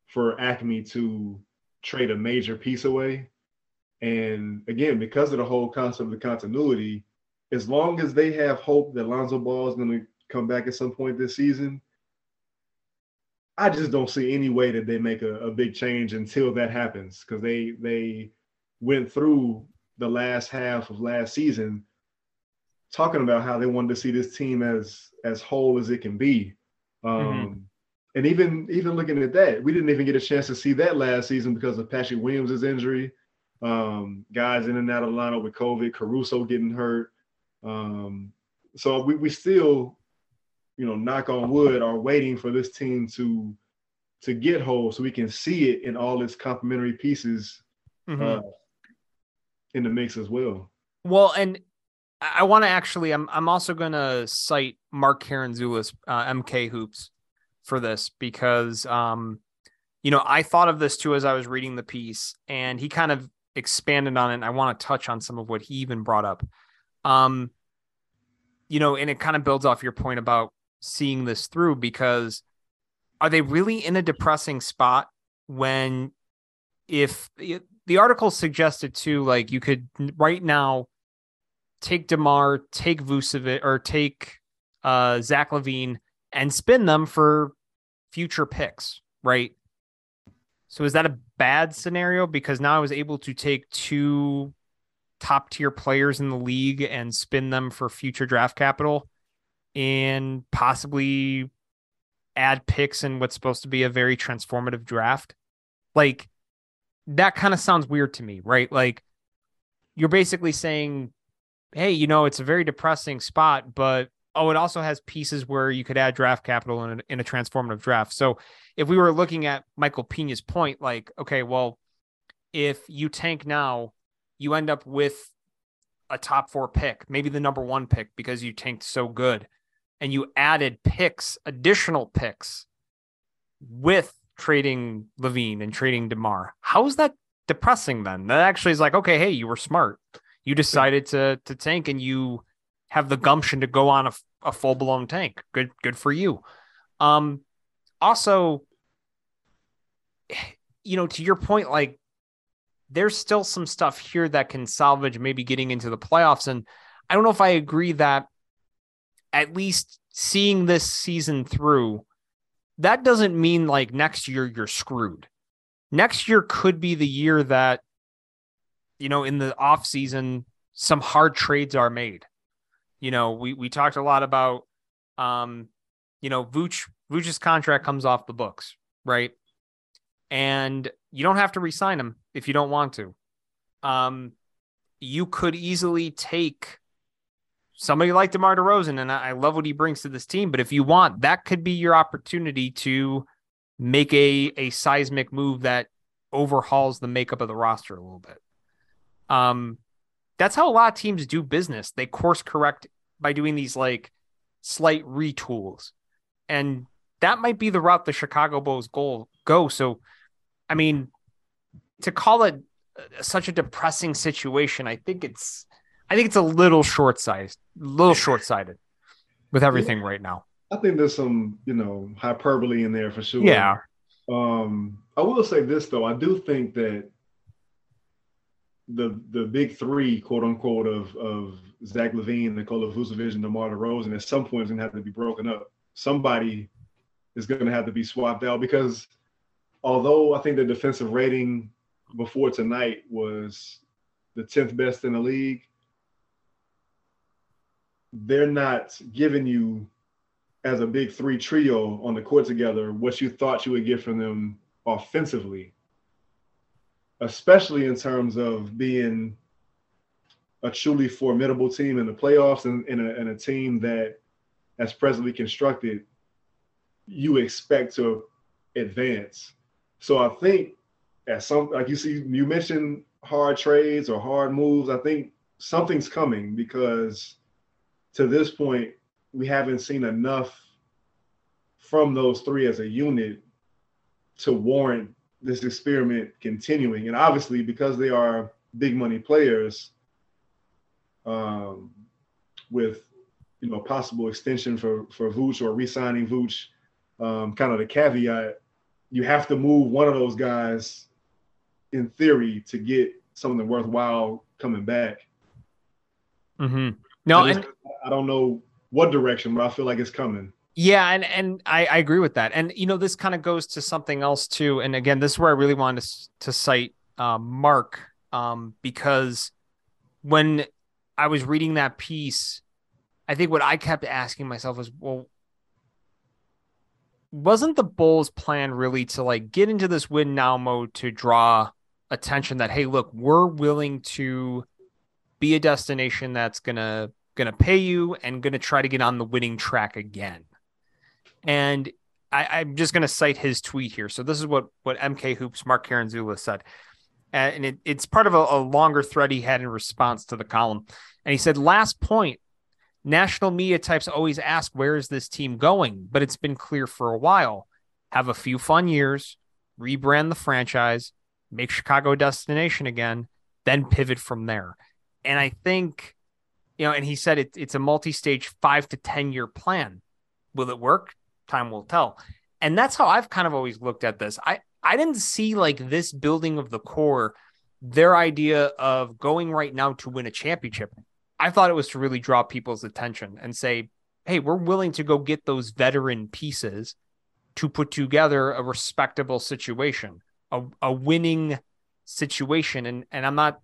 Speaker 2: for AKME to trade a major piece away. And again, because of the whole concept of the continuity, as long as they have hope that Lonzo Ball is going to come back at some point this season, I just don't see any way that they make a, a big change until that happens because they they went through the last half of last season talking about how they wanted to see this team as as whole as it can be. Um, mm-hmm. And even even looking at that, we didn't even get a chance to see that last season because of Patrick Williams' injury. Um, guys in and out of the lineup with COVID, Caruso getting hurt. Um, so we, we still, you know, knock on wood, are waiting for this team to to get whole so we can see it in all its complementary pieces mm-hmm. uh, in the mix as well.
Speaker 1: Well, and I want to actually. I'm I'm also going to cite Mark Karantzoulis, uh, MK Hoops, for this because, um, you know, I thought of this too as I was reading the piece, and he kind of expanded on it. And I want to touch on some of what he even brought up. Um, you know, and it kind of builds off your point about seeing this through because are they really in a depressing spot when if the article suggested too, like you could right now take DeMar, take Vucevic, or take uh, Zach LaVine, and spin them for future picks, right? So is that a bad scenario? Because now I was able to take two top tier players in the league and spin them for future draft capital and possibly add picks in what's supposed to be a very transformative draft. Like that kind of sounds weird to me, right? Like you're basically saying, hey, you know, it's a very depressing spot, but oh, it also has pieces where you could add draft capital in a, in a transformative draft. So if we were looking at Michael Pina's point, like, okay, well, if you tank now, you end up with a top four pick, maybe the number one pick because you tanked so good and you added picks, additional picks with trading LaVine and trading DeMar. How is that depressing then? That actually is like, okay, hey, you were smart. You decided to to tank and you have the gumption to go on a, a full blown tank. Good, good for you. Um, also, *sighs* you know, to your point, like there's still some stuff here that can salvage maybe getting into the playoffs. And I don't know if I agree that at least seeing this season through, that doesn't mean like next year you're screwed. Next year could be the year that, you know, in the off season, some hard trades are made. You know, we we talked a lot about um, you know, Vooch Vooch's contract comes off the books, right? And you don't have to resign him if you don't want to. Um, you could easily take somebody like DeMar DeRozan, and I love what he brings to this team. But if you want, that could be your opportunity to make a a seismic move that overhauls the makeup of the roster a little bit. Um, that's how a lot of teams do business. They course correct by doing these like slight retools, and that might be the route the Chicago Bulls goal go. So, I mean, to call it such a depressing situation, I think it's I think it's a little short sized, a little short sighted with everything right now.
Speaker 2: I think there's some, you know, hyperbole in there for sure.
Speaker 1: Yeah.
Speaker 2: Um, I will say this though, I do think that the the big three, quote unquote, of of Zach LaVine, Nikola Vucevic, and DeMar DeRozan, at some point is gonna have to be broken up. Somebody is gonna have to be swapped out because although I think the defensive rating before tonight was the 10th best in the league, they're not giving you as a big three trio on the court together what you thought you would get from them offensively, especially in terms of being a truly formidable team in the playoffs and, and, a, and a team that, as presently constructed, you expect to advance. So I think at some like you see you mentioned hard trades or hard moves. I think something's coming because to this point, we haven't seen enough from those three as a unit to warrant this experiment continuing. And obviously, because they are big money players, um, with you know possible extension for for Vooch or re-signing Vooch, um, kind of the caveat, you have to move one of those guys in theory to get something worthwhile coming back.
Speaker 1: Mm-hmm. No,
Speaker 2: I, I don't know what direction, but I feel like it's coming.
Speaker 1: Yeah, and and I, I agree with that. And you know, this kind of goes to something else too. And again, this is where I really wanted to, to cite uh, Mark um, because when I was reading that piece, I think what I kept asking myself was, well, wasn't the Bulls' plan really to like get into this win now mode to draw attention that hey, look, we're willing to be a destination that's gonna gonna pay you and gonna try to get on the winning track again. And I, am just gonna cite his tweet here. So this is what what MK Hoops Mark Karantzoulis said. and it, it's part of a, a longer thread he had in response to the column. And he said, last point, national media types always ask, where is this team going? But it's been clear for a while. Have a few fun years, rebrand the franchise, make Chicago destination again, then pivot from there. And I think, you know, and he said it, it's a multi stage five to 10 year plan. Will it work? Time will tell. And that's how I've kind of always looked at this. I, I didn't see like this building of the core, their idea of going right now to win a championship. I thought it was to really draw people's attention and say, hey, we're willing to go get those veteran pieces to put together a respectable situation, a, a winning situation. And and I'm not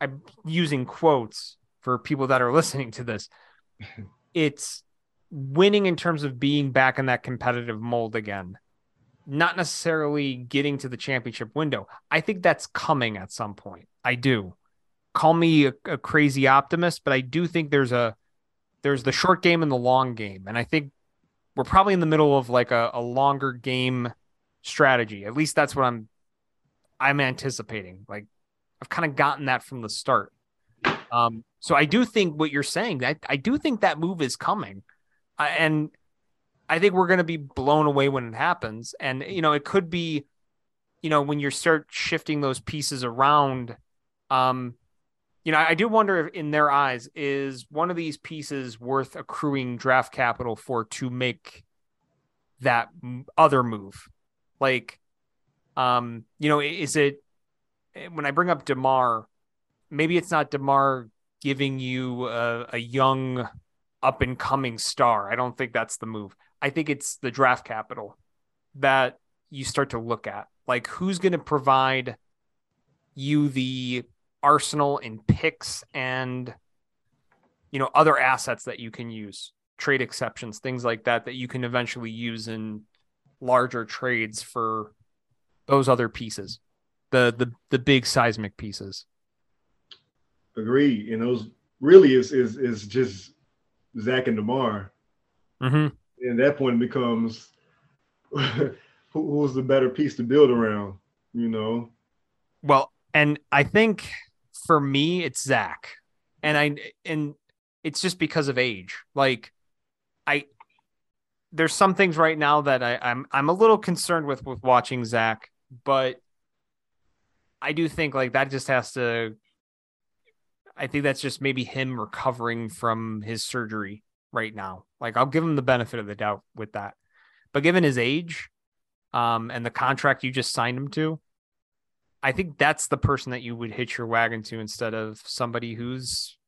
Speaker 1: I'm using quotes for people that are listening to this. *laughs* It's winning in terms of being back in that competitive mold again not necessarily getting to the championship window. I think that's coming at some point. I do. Call me a, a, crazy optimist, but I do think there's a there's the short game and the long game, and I think we're probably in the middle of like a, a longer game strategy. At least that's what I'm I'm anticipating. Like I've kind of gotten that from the start. Um, so I do think what you're saying that I do think that move is coming, and I think we're going to be blown away when it happens. And, you know, it could be, you know, when you start shifting those pieces around, um, you know, I do wonder if in their eyes, is one of these pieces worth accruing draft capital for to make that other move? Like, um, you know, is it when I bring up DeMar, maybe it's not DeMar giving you a, a young up and coming star. I don't think that's the move. I think it's the draft capital that you start to look at. Like who's going to provide you the arsenal and picks and you know other assets that you can use, trade exceptions, things like that that you can eventually use in larger trades for those other pieces. The the the big seismic pieces.
Speaker 2: Agreed. And those really is is is just Zach and DeMar.
Speaker 1: Mm-hmm
Speaker 2: and that point becomes *laughs* who, who's the better piece to build around, you know?
Speaker 1: Well, and I think for me, it's Zach. And I, and it's just because of age. Like, I, there's some things right now that I, I'm, I'm a little concerned with, with watching Zach, but I do think like that just has to, I think that's just maybe him recovering from his surgery right now. Like I'll give him the benefit of the doubt with that. But given his age, um, and the contract you just signed him to, I think that's the person that you would hitch your wagon to instead of somebody who's,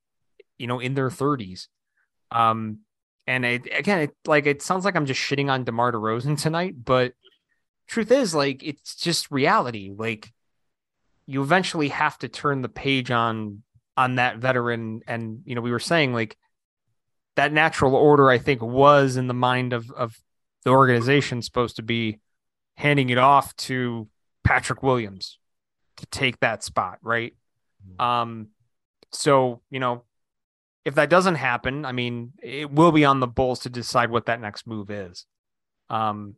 Speaker 1: you know, in their thirties. Um, and it, again, it like it sounds like I'm just shitting on DeMar DeRozan tonight, but truth is, like, it's just reality. Like, you eventually have to turn the page on on that veteran, and you know, we were saying like that natural order, I think, was in the mind of of the organization supposed to be handing it off to Patrick Williams to take that spot, right? Mm-hmm. Um, so you know, if that doesn't happen, I mean, it will be on the Bulls to decide what that next move is. Um,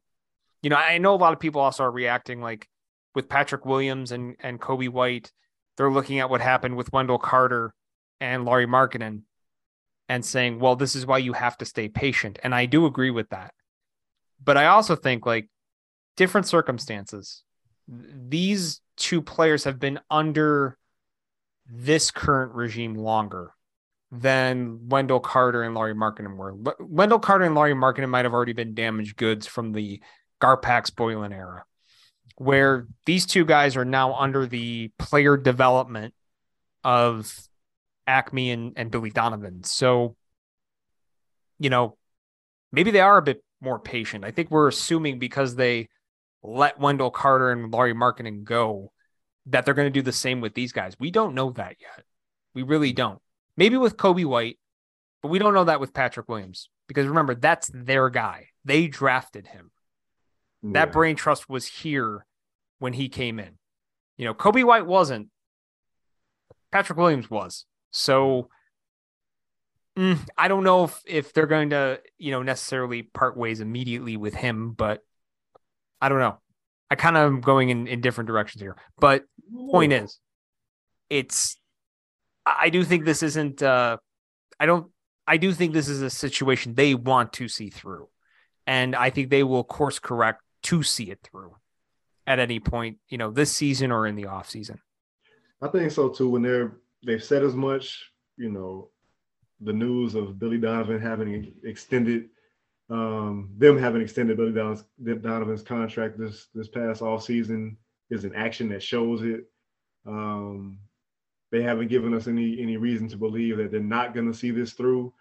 Speaker 1: you know, I know a lot of people also are reacting like with Patrick Williams and and Coby White. They're looking at what happened with Wendell Carter and Lauri Markkanen and saying, well, this is why you have to stay patient. And I do agree with that. But I also think like different circumstances. These two players have been under this current regime longer than Wendell Carter and Lauri Markkanen were. Wendell Carter and Lauri Markkanen might have already been damaged goods from the Garpax Boylen era, where these two guys are now under the player development of AKME and, and Billy Donovan. So, you know, maybe they are a bit more patient. I think we're assuming because they let Wendell Carter and Lauri Markkanen go that they're going to do the same with these guys. We don't know that yet. We really don't. Maybe with Coby White, but we don't know that with Patrick Williams because remember, that's their guy. They drafted him. Yeah. That brain trust was here when he came in. You know, Coby White wasn't. Patrick Williams was. So mm, I don't know if if they're going to, you know, necessarily part ways immediately with him, but I don't know. I kind of am going in, in different directions here. But point is, it's I do think this isn't uh I don't I do think this is a situation they want to see through. And I think they will course correct to see it through at any point, you know, this season or in the off season.
Speaker 2: I think so too. When they're they've said as much, you know, the news of Billy Donovan having extended um, them having extended Billy Donovan's, Donovan's contract this this past off season is an action that shows it. Um, they haven't given us any any reason to believe that they're not going to see this through.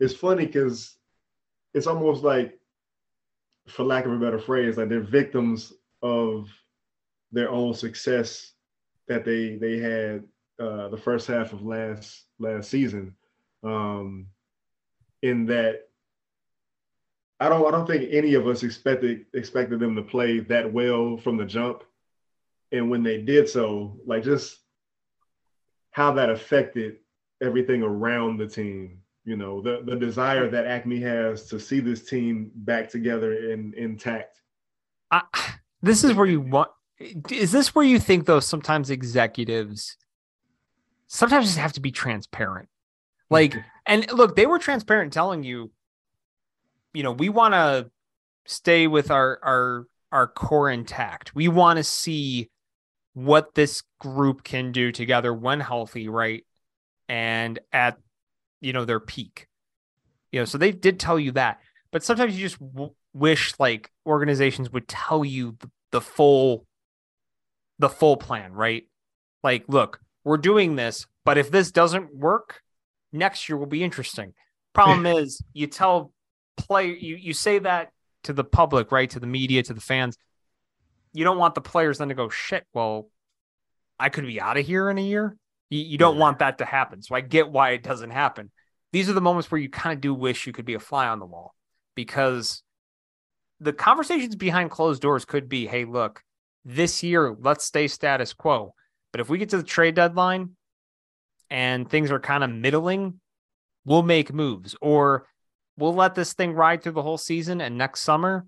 Speaker 2: It's funny because it's almost like, for lack of a better phrase, like they're victims of their own success that they they had uh, the first half of last last season. Um, in that, I don't I don't think any of us expected expected them to play that well from the jump, and when they did so, like just how that affected everything around the team. You know, the the desire that AKME has to see this team back together and intact.
Speaker 1: I, this is where you want. Is this where you think though? Sometimes executives, sometimes just have to be transparent. Like, mm-hmm. and look, they were transparent telling you, you know, we want to stay with our our our core intact. We want to see what this group can do together when healthy, right? And at you know their peak. You know, so they did tell you that. But sometimes you just w- wish like organizations would tell you the, the full the full plan, right? Like, look, we're doing this, but if this doesn't work, next year will be interesting. Problem *laughs* is, you tell play you you say that to the public, right? To the media, to the fans you don't want the players then to go shit. Well, I could be out of here in a year. You, you don't yeah. want that to happen. So I get why it doesn't happen. These are the moments where you kind of do wish you could be a fly on the wall because the conversations behind closed doors could be, hey, look, this year let's stay status quo. But if we get to the trade deadline and things are kind of middling, we'll make moves or we'll let this thing ride through the whole season. And next summer,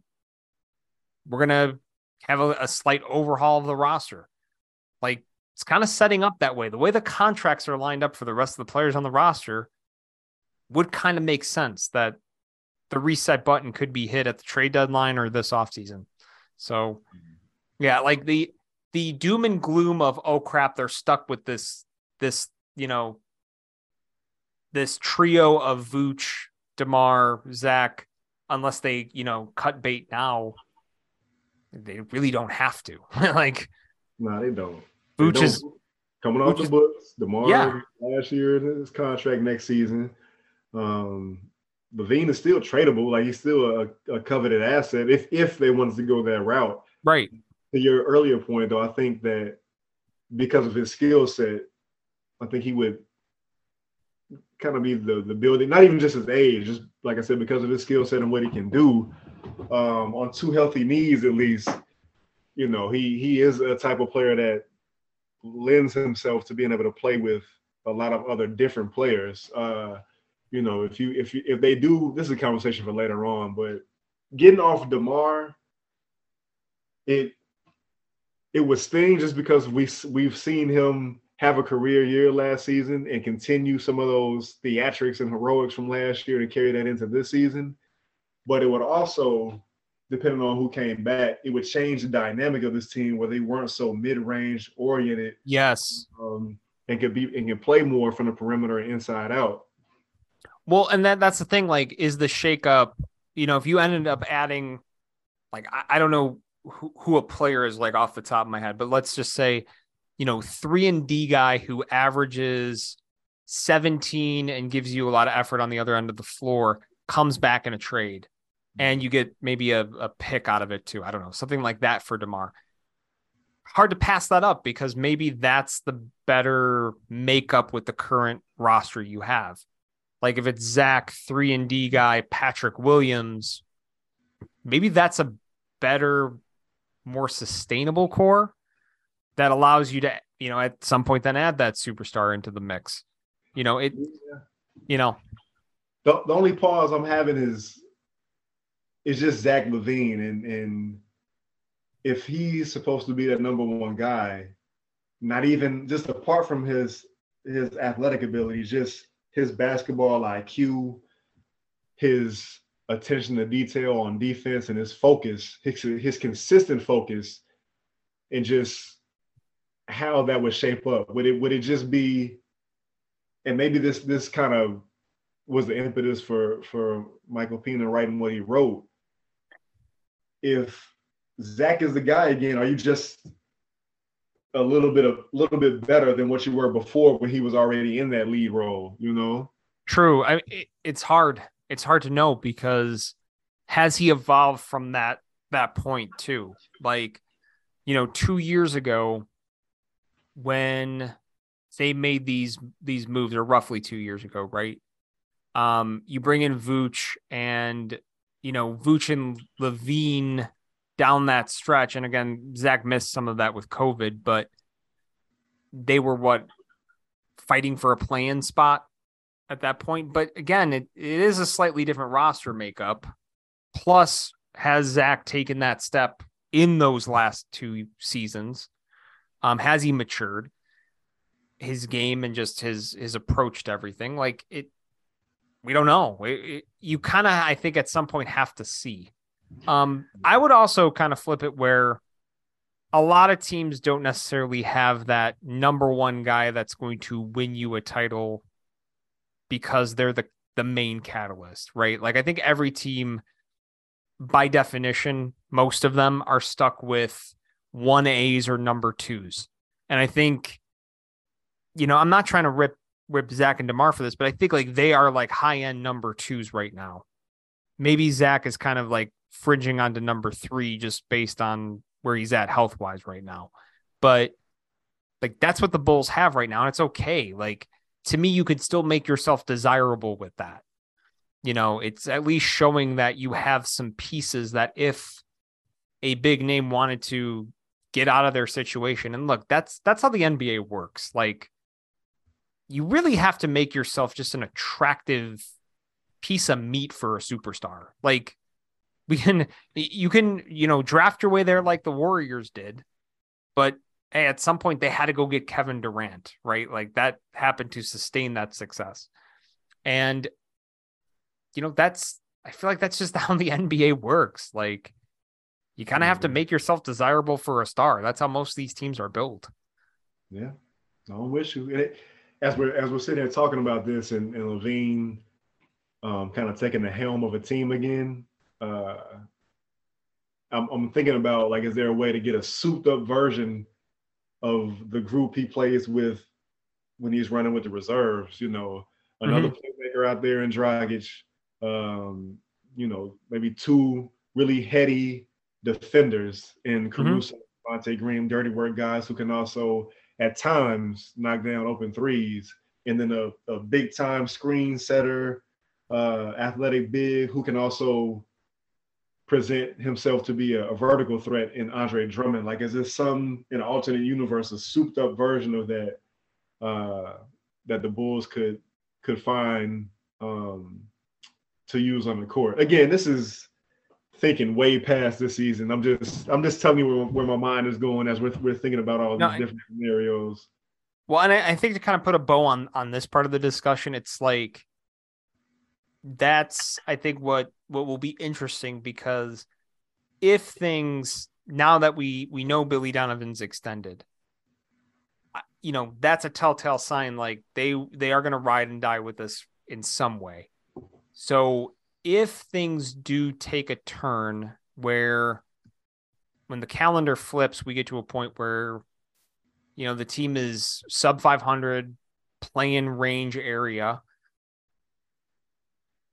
Speaker 1: we're going to have a, a slight overhaul of the roster. Like it's kind of setting up that way. The way the contracts are lined up for the rest of the players on the roster would kind of make sense that the reset button could be hit at the trade deadline or this offseason. So yeah, like the the doom and gloom of oh crap, they're stuck with this this, you know, this trio of Vooch, DeMar, Zach, unless they, you know, cut bait now they really don't have to. *laughs* like,
Speaker 2: no, they don't.
Speaker 1: Vooch is
Speaker 2: coming off the books. DeMar yeah. last year in his contract next season. Um, LaVine is still tradable. Like he's still a, a, coveted asset if if they wanted to go that route.
Speaker 1: Right.
Speaker 2: To your earlier point, though, I think that because of his skill set, I think he would kind of be the the building, not even just his age, just like I said, because of his skill set and what he can do um, on two healthy knees at least. You know, he he is a type of player that lends himself to being able to play with a lot of other different players. Uh, you know, if you if you if they do, this is a conversation for later on, but getting off Demar, it it was sting just because we we've seen him have a career year last season and continue some of those theatrics and heroics from last year to carry that into this season. But it would also, depending on who came back, it would change the dynamic of this team where they weren't so mid-range oriented.
Speaker 1: Yes.
Speaker 2: Um, and could be and can play more from the perimeter and inside out.
Speaker 1: Well, and that that's the thing. Like, is the shakeup? You know, if you ended up adding, like, I, I don't know who, who a player is like off the top of my head, but let's just say you know, three and D guy who averages 17 and gives you a lot of effort on the other end of the floor comes back in a trade and you get maybe a, a pick out of it too. I don't know, something like that for DeMar. Hard to pass that up because maybe that's the better makeup with the current roster you have. Like if it's Zach, three and D guy, Patrick Williams, maybe that's a better, more sustainable core that allows you to, you know, at some point then add that superstar into the mix. You know, it, yeah. you know,
Speaker 2: the, the only pause I'm having is, is just Zach LaVine, and, and if he's supposed to be that number one guy, not even just apart from his his athletic abilities, just his basketball IQ, his attention to detail on defense and his focus, his, his consistent focus, and just how that would shape up. Would it would it just be, and maybe this this kind of was the impetus for for Michael Pina writing what he wrote. If Zach is the guy again, are you just a little bit of little bit better than what you were before when he was already in that lead role? You know.
Speaker 1: True. I it, it's hard. It's hard to know because has he evolved from that that point too? Like, you know, two years ago when they made these these moves, or roughly two years ago, right? Um, you bring in Vooch and you know Vooch and LaVine down that stretch, and again, Zach missed some of that with COVID, but they were what fighting for a play-in spot at that point. But again, it, it is a slightly different roster makeup. Plus, has Zach taken that step in those last two seasons? Um, has he matured his game and just his his approach to everything? Like it, we don't know. It, it, you kind of, I think, at some point have to see. Um, I would also kind of flip it where a lot of teams don't necessarily have that number one guy that's going to win you a title because they're the the main catalyst, right? Like I think every team by definition, most of them are stuck with one A's or number twos. And I think, you know, I'm not trying to rip rip Zach and DeMar for this, but I think like they are like high end number twos right now. Maybe Zach is kind of like fringing onto number three just based on where he's at health wise right now. But like that's what the Bulls have right now. And it's okay. Like to me, you could still make yourself desirable with that. You know, it's at least showing that you have some pieces that if a big name wanted to get out of their situation, and look, that's that's how the NBA works. Like you really have to make yourself just an attractive piece of meat for a superstar. Like we can you can, you know, draft your way there like the Warriors did, but hey, at some point they had to go get Kevin Durant, right? Like that happened to sustain that success. And you know, that's I feel like that's just *laughs* how the NBA works. Like you kind of have to mm-hmm. make yourself desirable for a star. That's how most of these teams are built.
Speaker 2: Yeah. No wish you as we're as we're sitting here talking about this and, and LaVine um, kind of taking the helm of a team again, uh, I'm, I'm thinking about like, is there a way to get a souped up version of the group he plays with when he's running with the reserves. You know, another mm-hmm. playmaker out there in Dragic. Um, you know, maybe two really heady defenders in mm-hmm. Caruso, mm-hmm. Javonte Green, dirty work guys who can also at times knock down open threes, and then a, a big time screen setter, uh, athletic big who can also present himself to be a, a, vertical threat in Andre Drummond? Like, is this some in an alternate universe, a souped up version of that uh, that the Bulls could could find um, to use on the court? Again, this is thinking way past this season. I'm just I'm just telling you where, where my mind is going as we're we're thinking about all no, these different scenarios.
Speaker 1: Well, and I, I think to kind of put a bow on on this part of the discussion, it's like that's I think what what will be interesting because if things now that we we know Billy Donovan's extended, you know that's a telltale sign like they they are going to ride and die with us in some way. So if things do take a turn where when the calendar flips, we get to a point where you know the team is sub 500 playing range area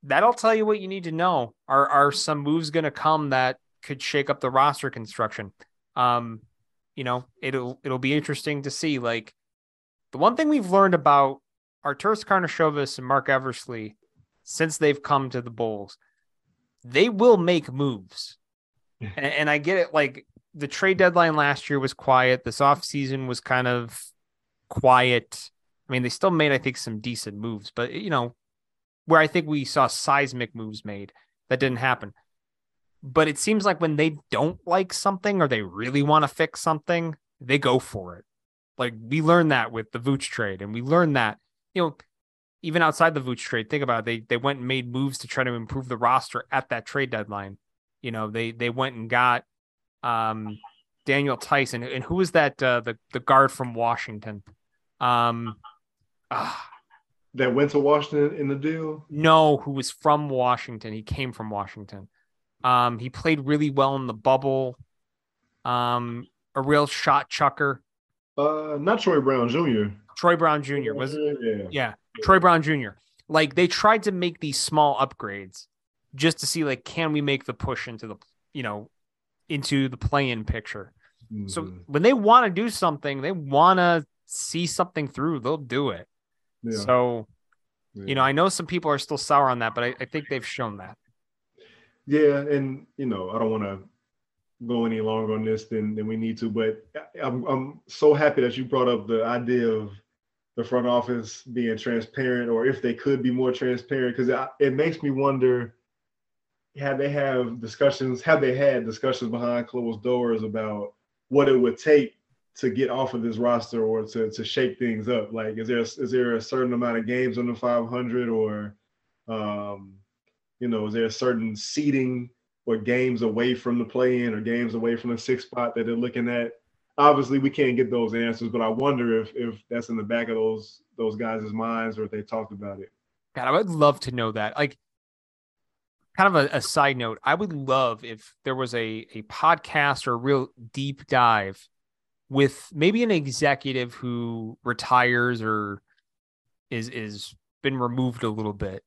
Speaker 1: that'll tell you what you need to know. Are are some moves going to come that could shake up the roster construction? Um, you know, it'll it'll be interesting to see. Like the one thing we've learned about Arturas Karnisovas and Marc Eversley since they've come to the Bulls, they will make moves. and, and I get it. Like the trade deadline last year was quiet. This offseason was kind of quiet. I mean, they still made, I think, some decent moves, but you know, where I think we saw seismic moves made that didn't happen. But it seems like when they don't like something or they really want to fix something, they go for it. Like we learned that with the Vooch trade, and we learned that, you know, even outside the Vooch trade, think about it. They they went and made moves to try to improve the roster at that trade deadline. You know, they they went and got um Daniel Theis and who was that uh, the the guard from Washington? Um uh,
Speaker 2: that went to Washington in the deal?
Speaker 1: No, who was from Washington. He came from Washington. Um he played really well in the bubble. Um a real shot chucker.
Speaker 2: Uh not Troy Brown Jr.
Speaker 1: Troy Brown Jr. was
Speaker 2: yeah.
Speaker 1: yeah. Troy Brown Jr. Like they tried to make these small upgrades just to see like can we make the push into the you know into the play-in picture. Mm-hmm. So when they want to do something, they want to see something through, they'll do it. Yeah. So yeah. you know, I know some people are still sour on that, but I, I think they've shown that.
Speaker 2: Yeah, and you know, I don't want to go any longer on this than, than we need to, but I'm I'm so happy that you brought up the idea of the front office being transparent, or if they could be more transparent, because it, it makes me wonder have they have discussions, have they had discussions behind closed doors about what it would take to get off of this roster or to to shake things up? Like, is there is there a certain amount of games under 500, or um, you know, is there a certain seating or games away from the play-in or games away from the sixth spot that they're looking at? Obviously, we can't get those answers, but I wonder if if that's in the back of those those guys' minds or if they talked about it.
Speaker 1: God, I would love to know that. Like, kind of a, a, side note, I would love if there was a a podcast or a real deep dive with maybe an executive who retires or is is been removed a little bit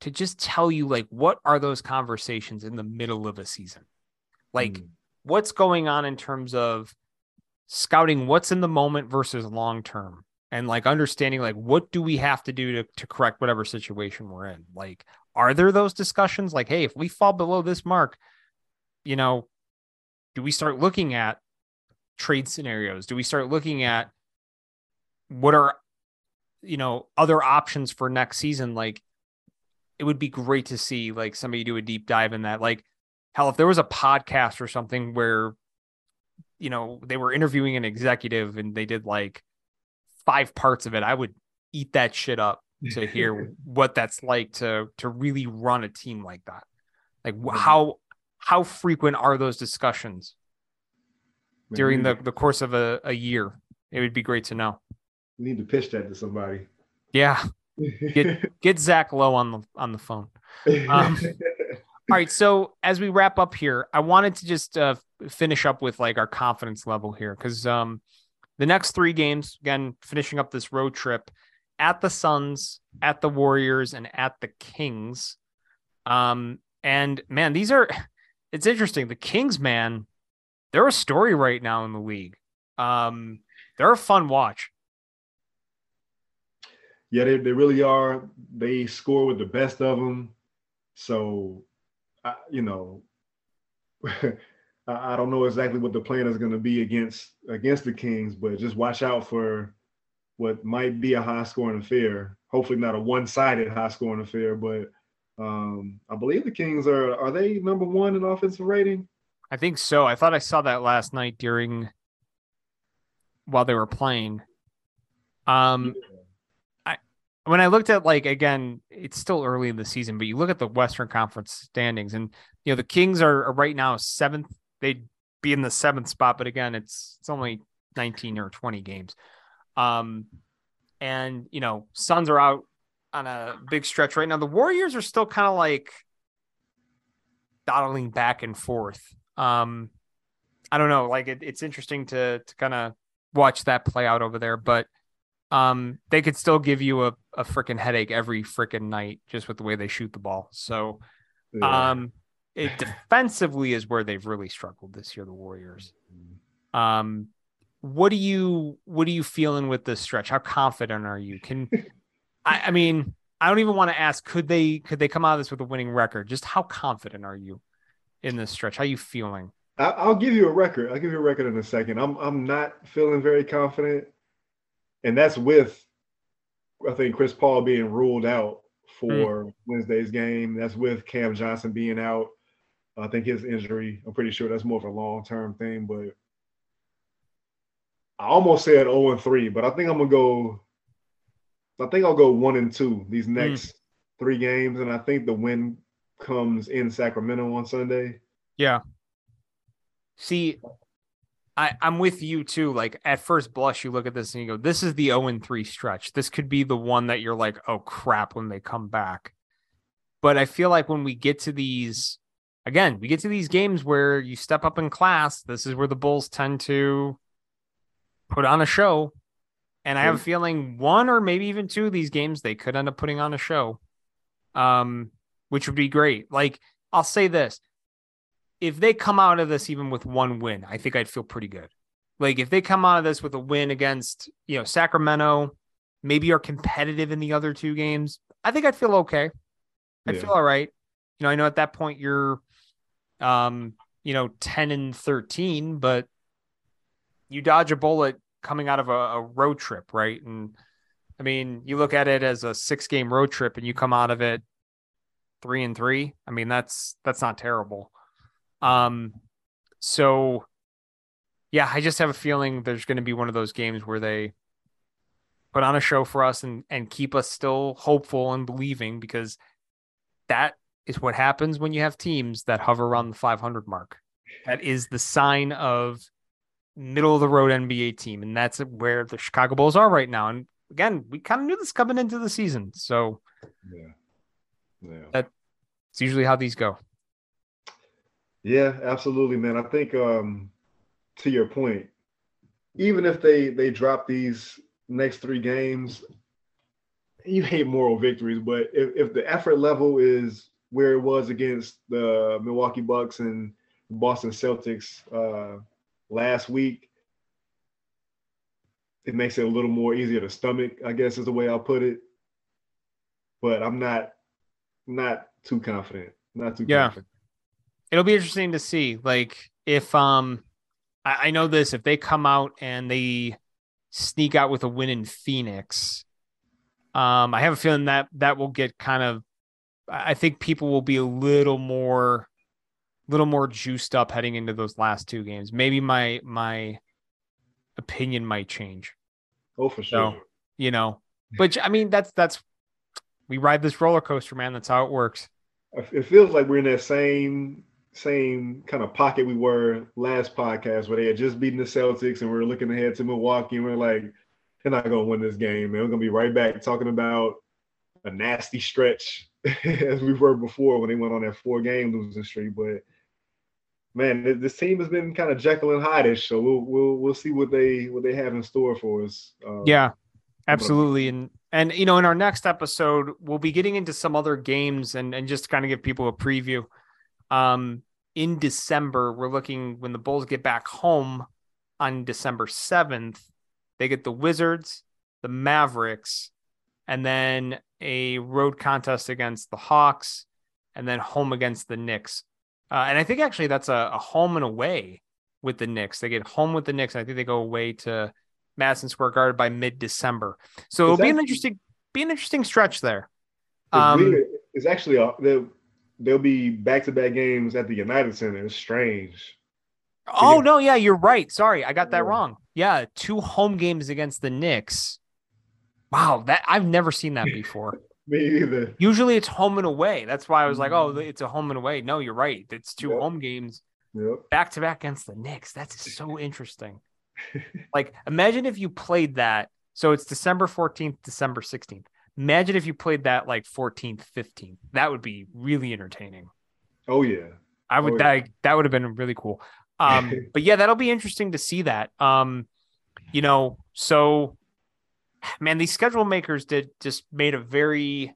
Speaker 1: to just tell you like what are those conversations in the middle of a season like mm. what's going on in terms of scouting what's in the moment versus long term and like understanding like what do we have to do to, to correct whatever situation we're in? Like are there those discussions? Like hey if we fall below this mark you know do we start looking at trade scenarios? Do we start looking at what are you know other options for next season? Like it would be great to see like somebody do a deep dive in that. Like hell if there was a podcast or something where you know they were interviewing an executive and they did like five parts of it i would eat that shit up to *laughs* hear what that's like to to really run a team like that. Like how how frequent are those discussions during the, the course of a, a year? It would be great to know.
Speaker 2: You need to pitch that to somebody.
Speaker 1: Yeah. *laughs* Get get Zach Lowe on the on the phone. *laughs* Um, all right. So as we wrap up here, I wanted to just uh, finish up with like our confidence level here because um, the next three games, again, finishing up this road trip, at the Suns, at the Warriors, and at the Kings. Um, and man, these are it's interesting. The Kings, man, they're a story right now in the league. Um, they're a fun watch.
Speaker 2: Yeah, they, they really are. They score with the best of them. So, I, you know, *laughs* I don't know exactly what the plan is going to be against against the Kings, but just watch out for what might be a high scoring affair. Hopefully not a one sided high scoring affair, but um, I believe the Kings are are they number one in offensive rating?
Speaker 1: I think so. I thought I saw that last night during while they were playing. Um yeah. When I looked at like again, it's still early in the season, but you look at the Western Conference standings and you know the Kings are, are right now seventh. They'd be in the seventh spot, but again, it's it's only 19 or 20 games. Um, and you know, Suns are out on a big stretch right now. The Warriors are still kind of like dawdling back and forth. Um, I don't know. Like it, it's interesting to to kind of watch that play out over there, but um, they could still give you a, a freaking headache every freaking night just with the way they shoot the ball. So, yeah. um, it defensively is where they've really struggled this year. The Warriors. Um, what do you what are you feeling with this stretch? How confident are you? Can I, I mean I don't even want to ask could they could they come out of this with a winning record? Just how confident are you in this stretch? How are you feeling?
Speaker 2: I'll give you a record. I'll give you a record in a second. I'm I'm not feeling very confident, and that's with I think Chris Paul being ruled out for mm. Wednesday's game. That's with Cam Johnson being out. I think his injury, I'm pretty sure that's more of a long term thing, but I almost said 0 and 3, but I think I'm gonna go. I think I'll go one and two these next mm. three games, and I think the win comes in Sacramento on Sunday.
Speaker 1: Yeah. See, I, I'm with you too. Like at first blush, you look at this and you go, "This is the 0 and 3 stretch. This could be the one that you're like, oh crap, when they come back." But I feel like when we get to these, again, we get to these games where you step up in class. This is where the Bulls tend to put on a show. And I have a feeling one or maybe even two of these games they could end up putting on a show. Um, which would be great. Like I'll say this. If they come out of this even with one win, I think I'd feel pretty good. Like if they come out of this with a win against, you know, Sacramento, maybe are competitive in the other two games, I think I'd feel okay. I'd yeah. feel all right. You know, I know at that point you're um, you know, 10 and 13, but you dodge a bullet coming out of a, a, road trip, right? And I mean, you look at it as a six game road trip and you come out of it three and three. I mean, that's that's not terrible. Um, so yeah, I just have a feeling there's going to be one of those games where they put on a show for us and and keep us still hopeful and believing because that is what happens when you have teams that hover around the 500 mark. That is the sign of middle of the road NBA team, and that's where the Chicago Bulls are right now. And again, we kind of knew this coming into the season, so
Speaker 2: yeah, yeah,
Speaker 1: that's usually how these go.
Speaker 2: Yeah, absolutely, man. I think um, to your point, even if they they drop these next three games, you hate moral victories, but if, if the effort level is where it was against the Milwaukee Bucks and Boston Celtics. Uh, last week, it makes it a little more easier to stomach, I guess is the way I'll put it. But I'm not not too confident. Not too
Speaker 1: yeah.
Speaker 2: confident.
Speaker 1: It'll be interesting to see. Like if um I, I know this, if they come out and they sneak out with a win in Phoenix, um, I have a feeling that that will get kind of I think people will be a little more little more juiced up heading into those last two games. Maybe my my opinion might change.
Speaker 2: Oh, for sure. So,
Speaker 1: you know, but I mean, that's that's we ride this roller coaster, man. That's how it works.
Speaker 2: It feels like we're in that same same kind of pocket we were last podcast where they had just beaten the Celtics and we are looking ahead to Milwaukee and we are like, they're not gonna win this game, man. We're gonna be right back talking about a nasty stretch *laughs* as we were before when they went on that four game losing streak. But man, this team has been kind of Jekyll and Hyde-ish, so we'll we'll we'll see what they what they have in store for us.
Speaker 1: Um, yeah, absolutely, and and you know, in our next episode, we'll be getting into some other games and and just kind of give people a preview. Um, in December, we're looking when the Bulls get back home on December seventh. They get the Wizards, the Mavericks, and then a road contest against the Hawks, and then home against the Knicks. Uh, and I think actually that's a, a, home and away with the Knicks. They get home with the Knicks. I think they go away to Madison Square Garden by mid December. So it'll be an interesting, be an interesting stretch there.
Speaker 2: Um, it's actually a, they'll, they'll be back to back games at the United Center. It's strange.
Speaker 1: Oh no, yeah, you're right. Sorry, I got that wrong. Yeah, two home games against the Knicks. Wow, that I've never seen that before. *laughs*
Speaker 2: Me either.
Speaker 1: Usually it's home and away. That's why I was like, oh, mm-hmm. it's a home and away. No, you're right. It's two yep. home games back to back against the Knicks. That's so *laughs* interesting. *laughs* like, imagine if you played that. So it's December 14th, December 16th. Imagine if you played that like 14th, 15th. That would be really entertaining.
Speaker 2: Oh yeah.
Speaker 1: I would
Speaker 2: oh,
Speaker 1: yeah. that that would have been really cool. Um, *laughs* but yeah, that'll be interesting to see that. Um, you know, so man, these schedule makers did just made a very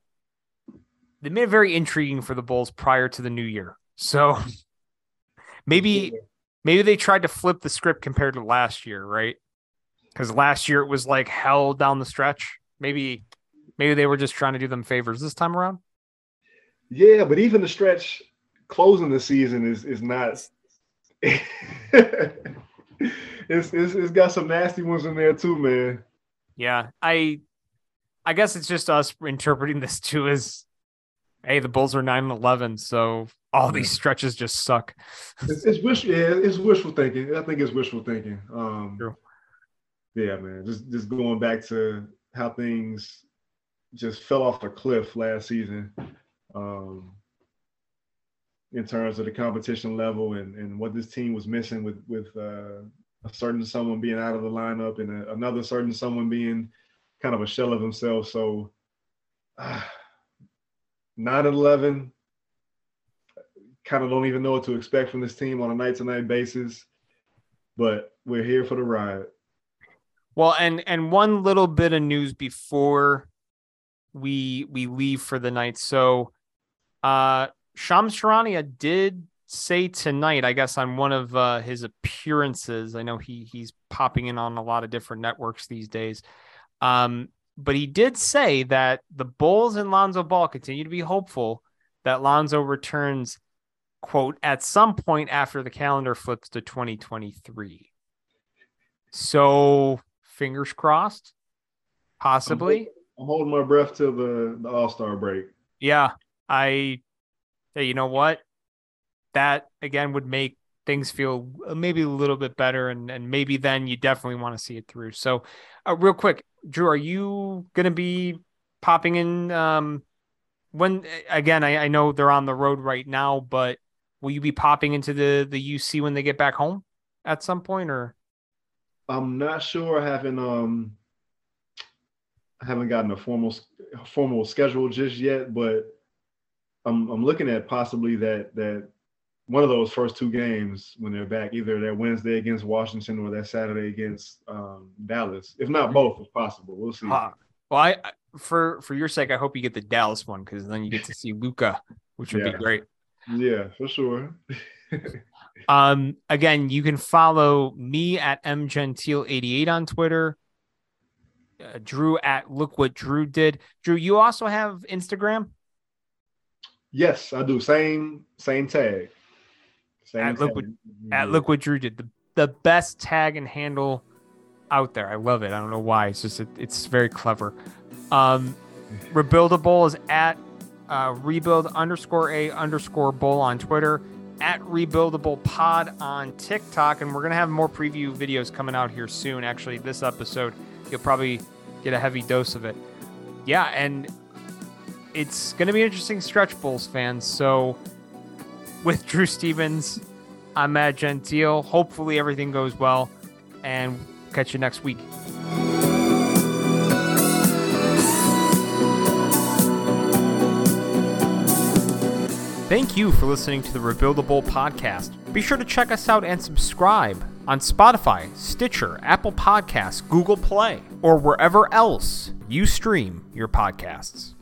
Speaker 1: they made it very intriguing for the Bulls prior to the new year. So *laughs* maybe maybe they tried to flip the script compared to last year, right? Because last year it was like hell down the stretch. Maybe maybe they were just trying to do them favors this time around.
Speaker 2: Yeah, but even the stretch closing the season is is not *laughs* it's, it's, it's got some nasty ones in there too, man.
Speaker 1: Yeah, I I guess it's just us interpreting this *laughs* too as Hey, the Bulls are nine and eleven, so all these stretches just suck.
Speaker 2: It's, it's wish, yeah, it's wishful thinking. I think it's wishful thinking. Um, True. Yeah, man. Just just going back to how things just fell off the cliff last season, um, in terms of the competition level and and what this team was missing with with uh, a certain someone being out of the lineup and a, another certain someone being kind of a shell of himself. So. Uh, *sighs* 9 11, kind of don't even know what to expect from this team on a night to night basis, but we're here for the ride.
Speaker 1: Well, and and one little bit of news before we we leave for the night. So, uh, Shams Charania did say tonight, I guess, on one of uh, his appearances. I know he he's popping in on a lot of different networks these days. Um, but he did say that the Bulls and Lonzo Ball continue to be hopeful that Lonzo returns, quote, at some point after the calendar flips to 2023. So fingers crossed, possibly.
Speaker 2: I'm, holding my breath till the, the All Star break.
Speaker 1: Yeah. I, hey, you know what? That again would make things feel maybe a little bit better and and maybe then you definitely want to see it through so uh, real quick drew are you going to be popping in um when again I, I know they're on the road right now but will you be popping into the the uc when they get back home at some point or
Speaker 2: i'm not sure i haven't um i haven't gotten a formal formal schedule just yet but i'm i'm looking at possibly that that one of those first two games when they're back, either that Wednesday against Washington or that Saturday against um, Dallas. If not both, if possible, we'll see.
Speaker 1: Uh, well, I for for your sake, I hope you get the Dallas one because then you get to see Luka, which would yeah. be great.
Speaker 2: Yeah, for sure. *laughs*
Speaker 1: um, again, you can follow me at mgentile88 on Twitter. Uh, Drew at look what Drew did. Drew, you also have Instagram.
Speaker 2: Yes, I do. Same same tag.
Speaker 1: Same at Liquid at Liquid Drew did the the best tag and handle out there. I love it. I don't know why. It's just it, it's very clever. Um, *laughs* Rebuildable is at uh, rebuild underscore a underscore bull on Twitter, at rebuildable pod on TikTok, and we're gonna have more preview videos coming out here soon. Actually, this episode you'll probably get a heavy dose of it. Yeah, and it's gonna be an interesting stretch, Bulls fans. So with Drew Stevens. I'm Matt Gentile. Hopefully, everything goes well, and catch you next week. Thank you for listening to the Rebuildable podcast. Be sure to check us out and subscribe on Spotify, Stitcher, Apple Podcasts, Google Play, or wherever else you stream your podcasts.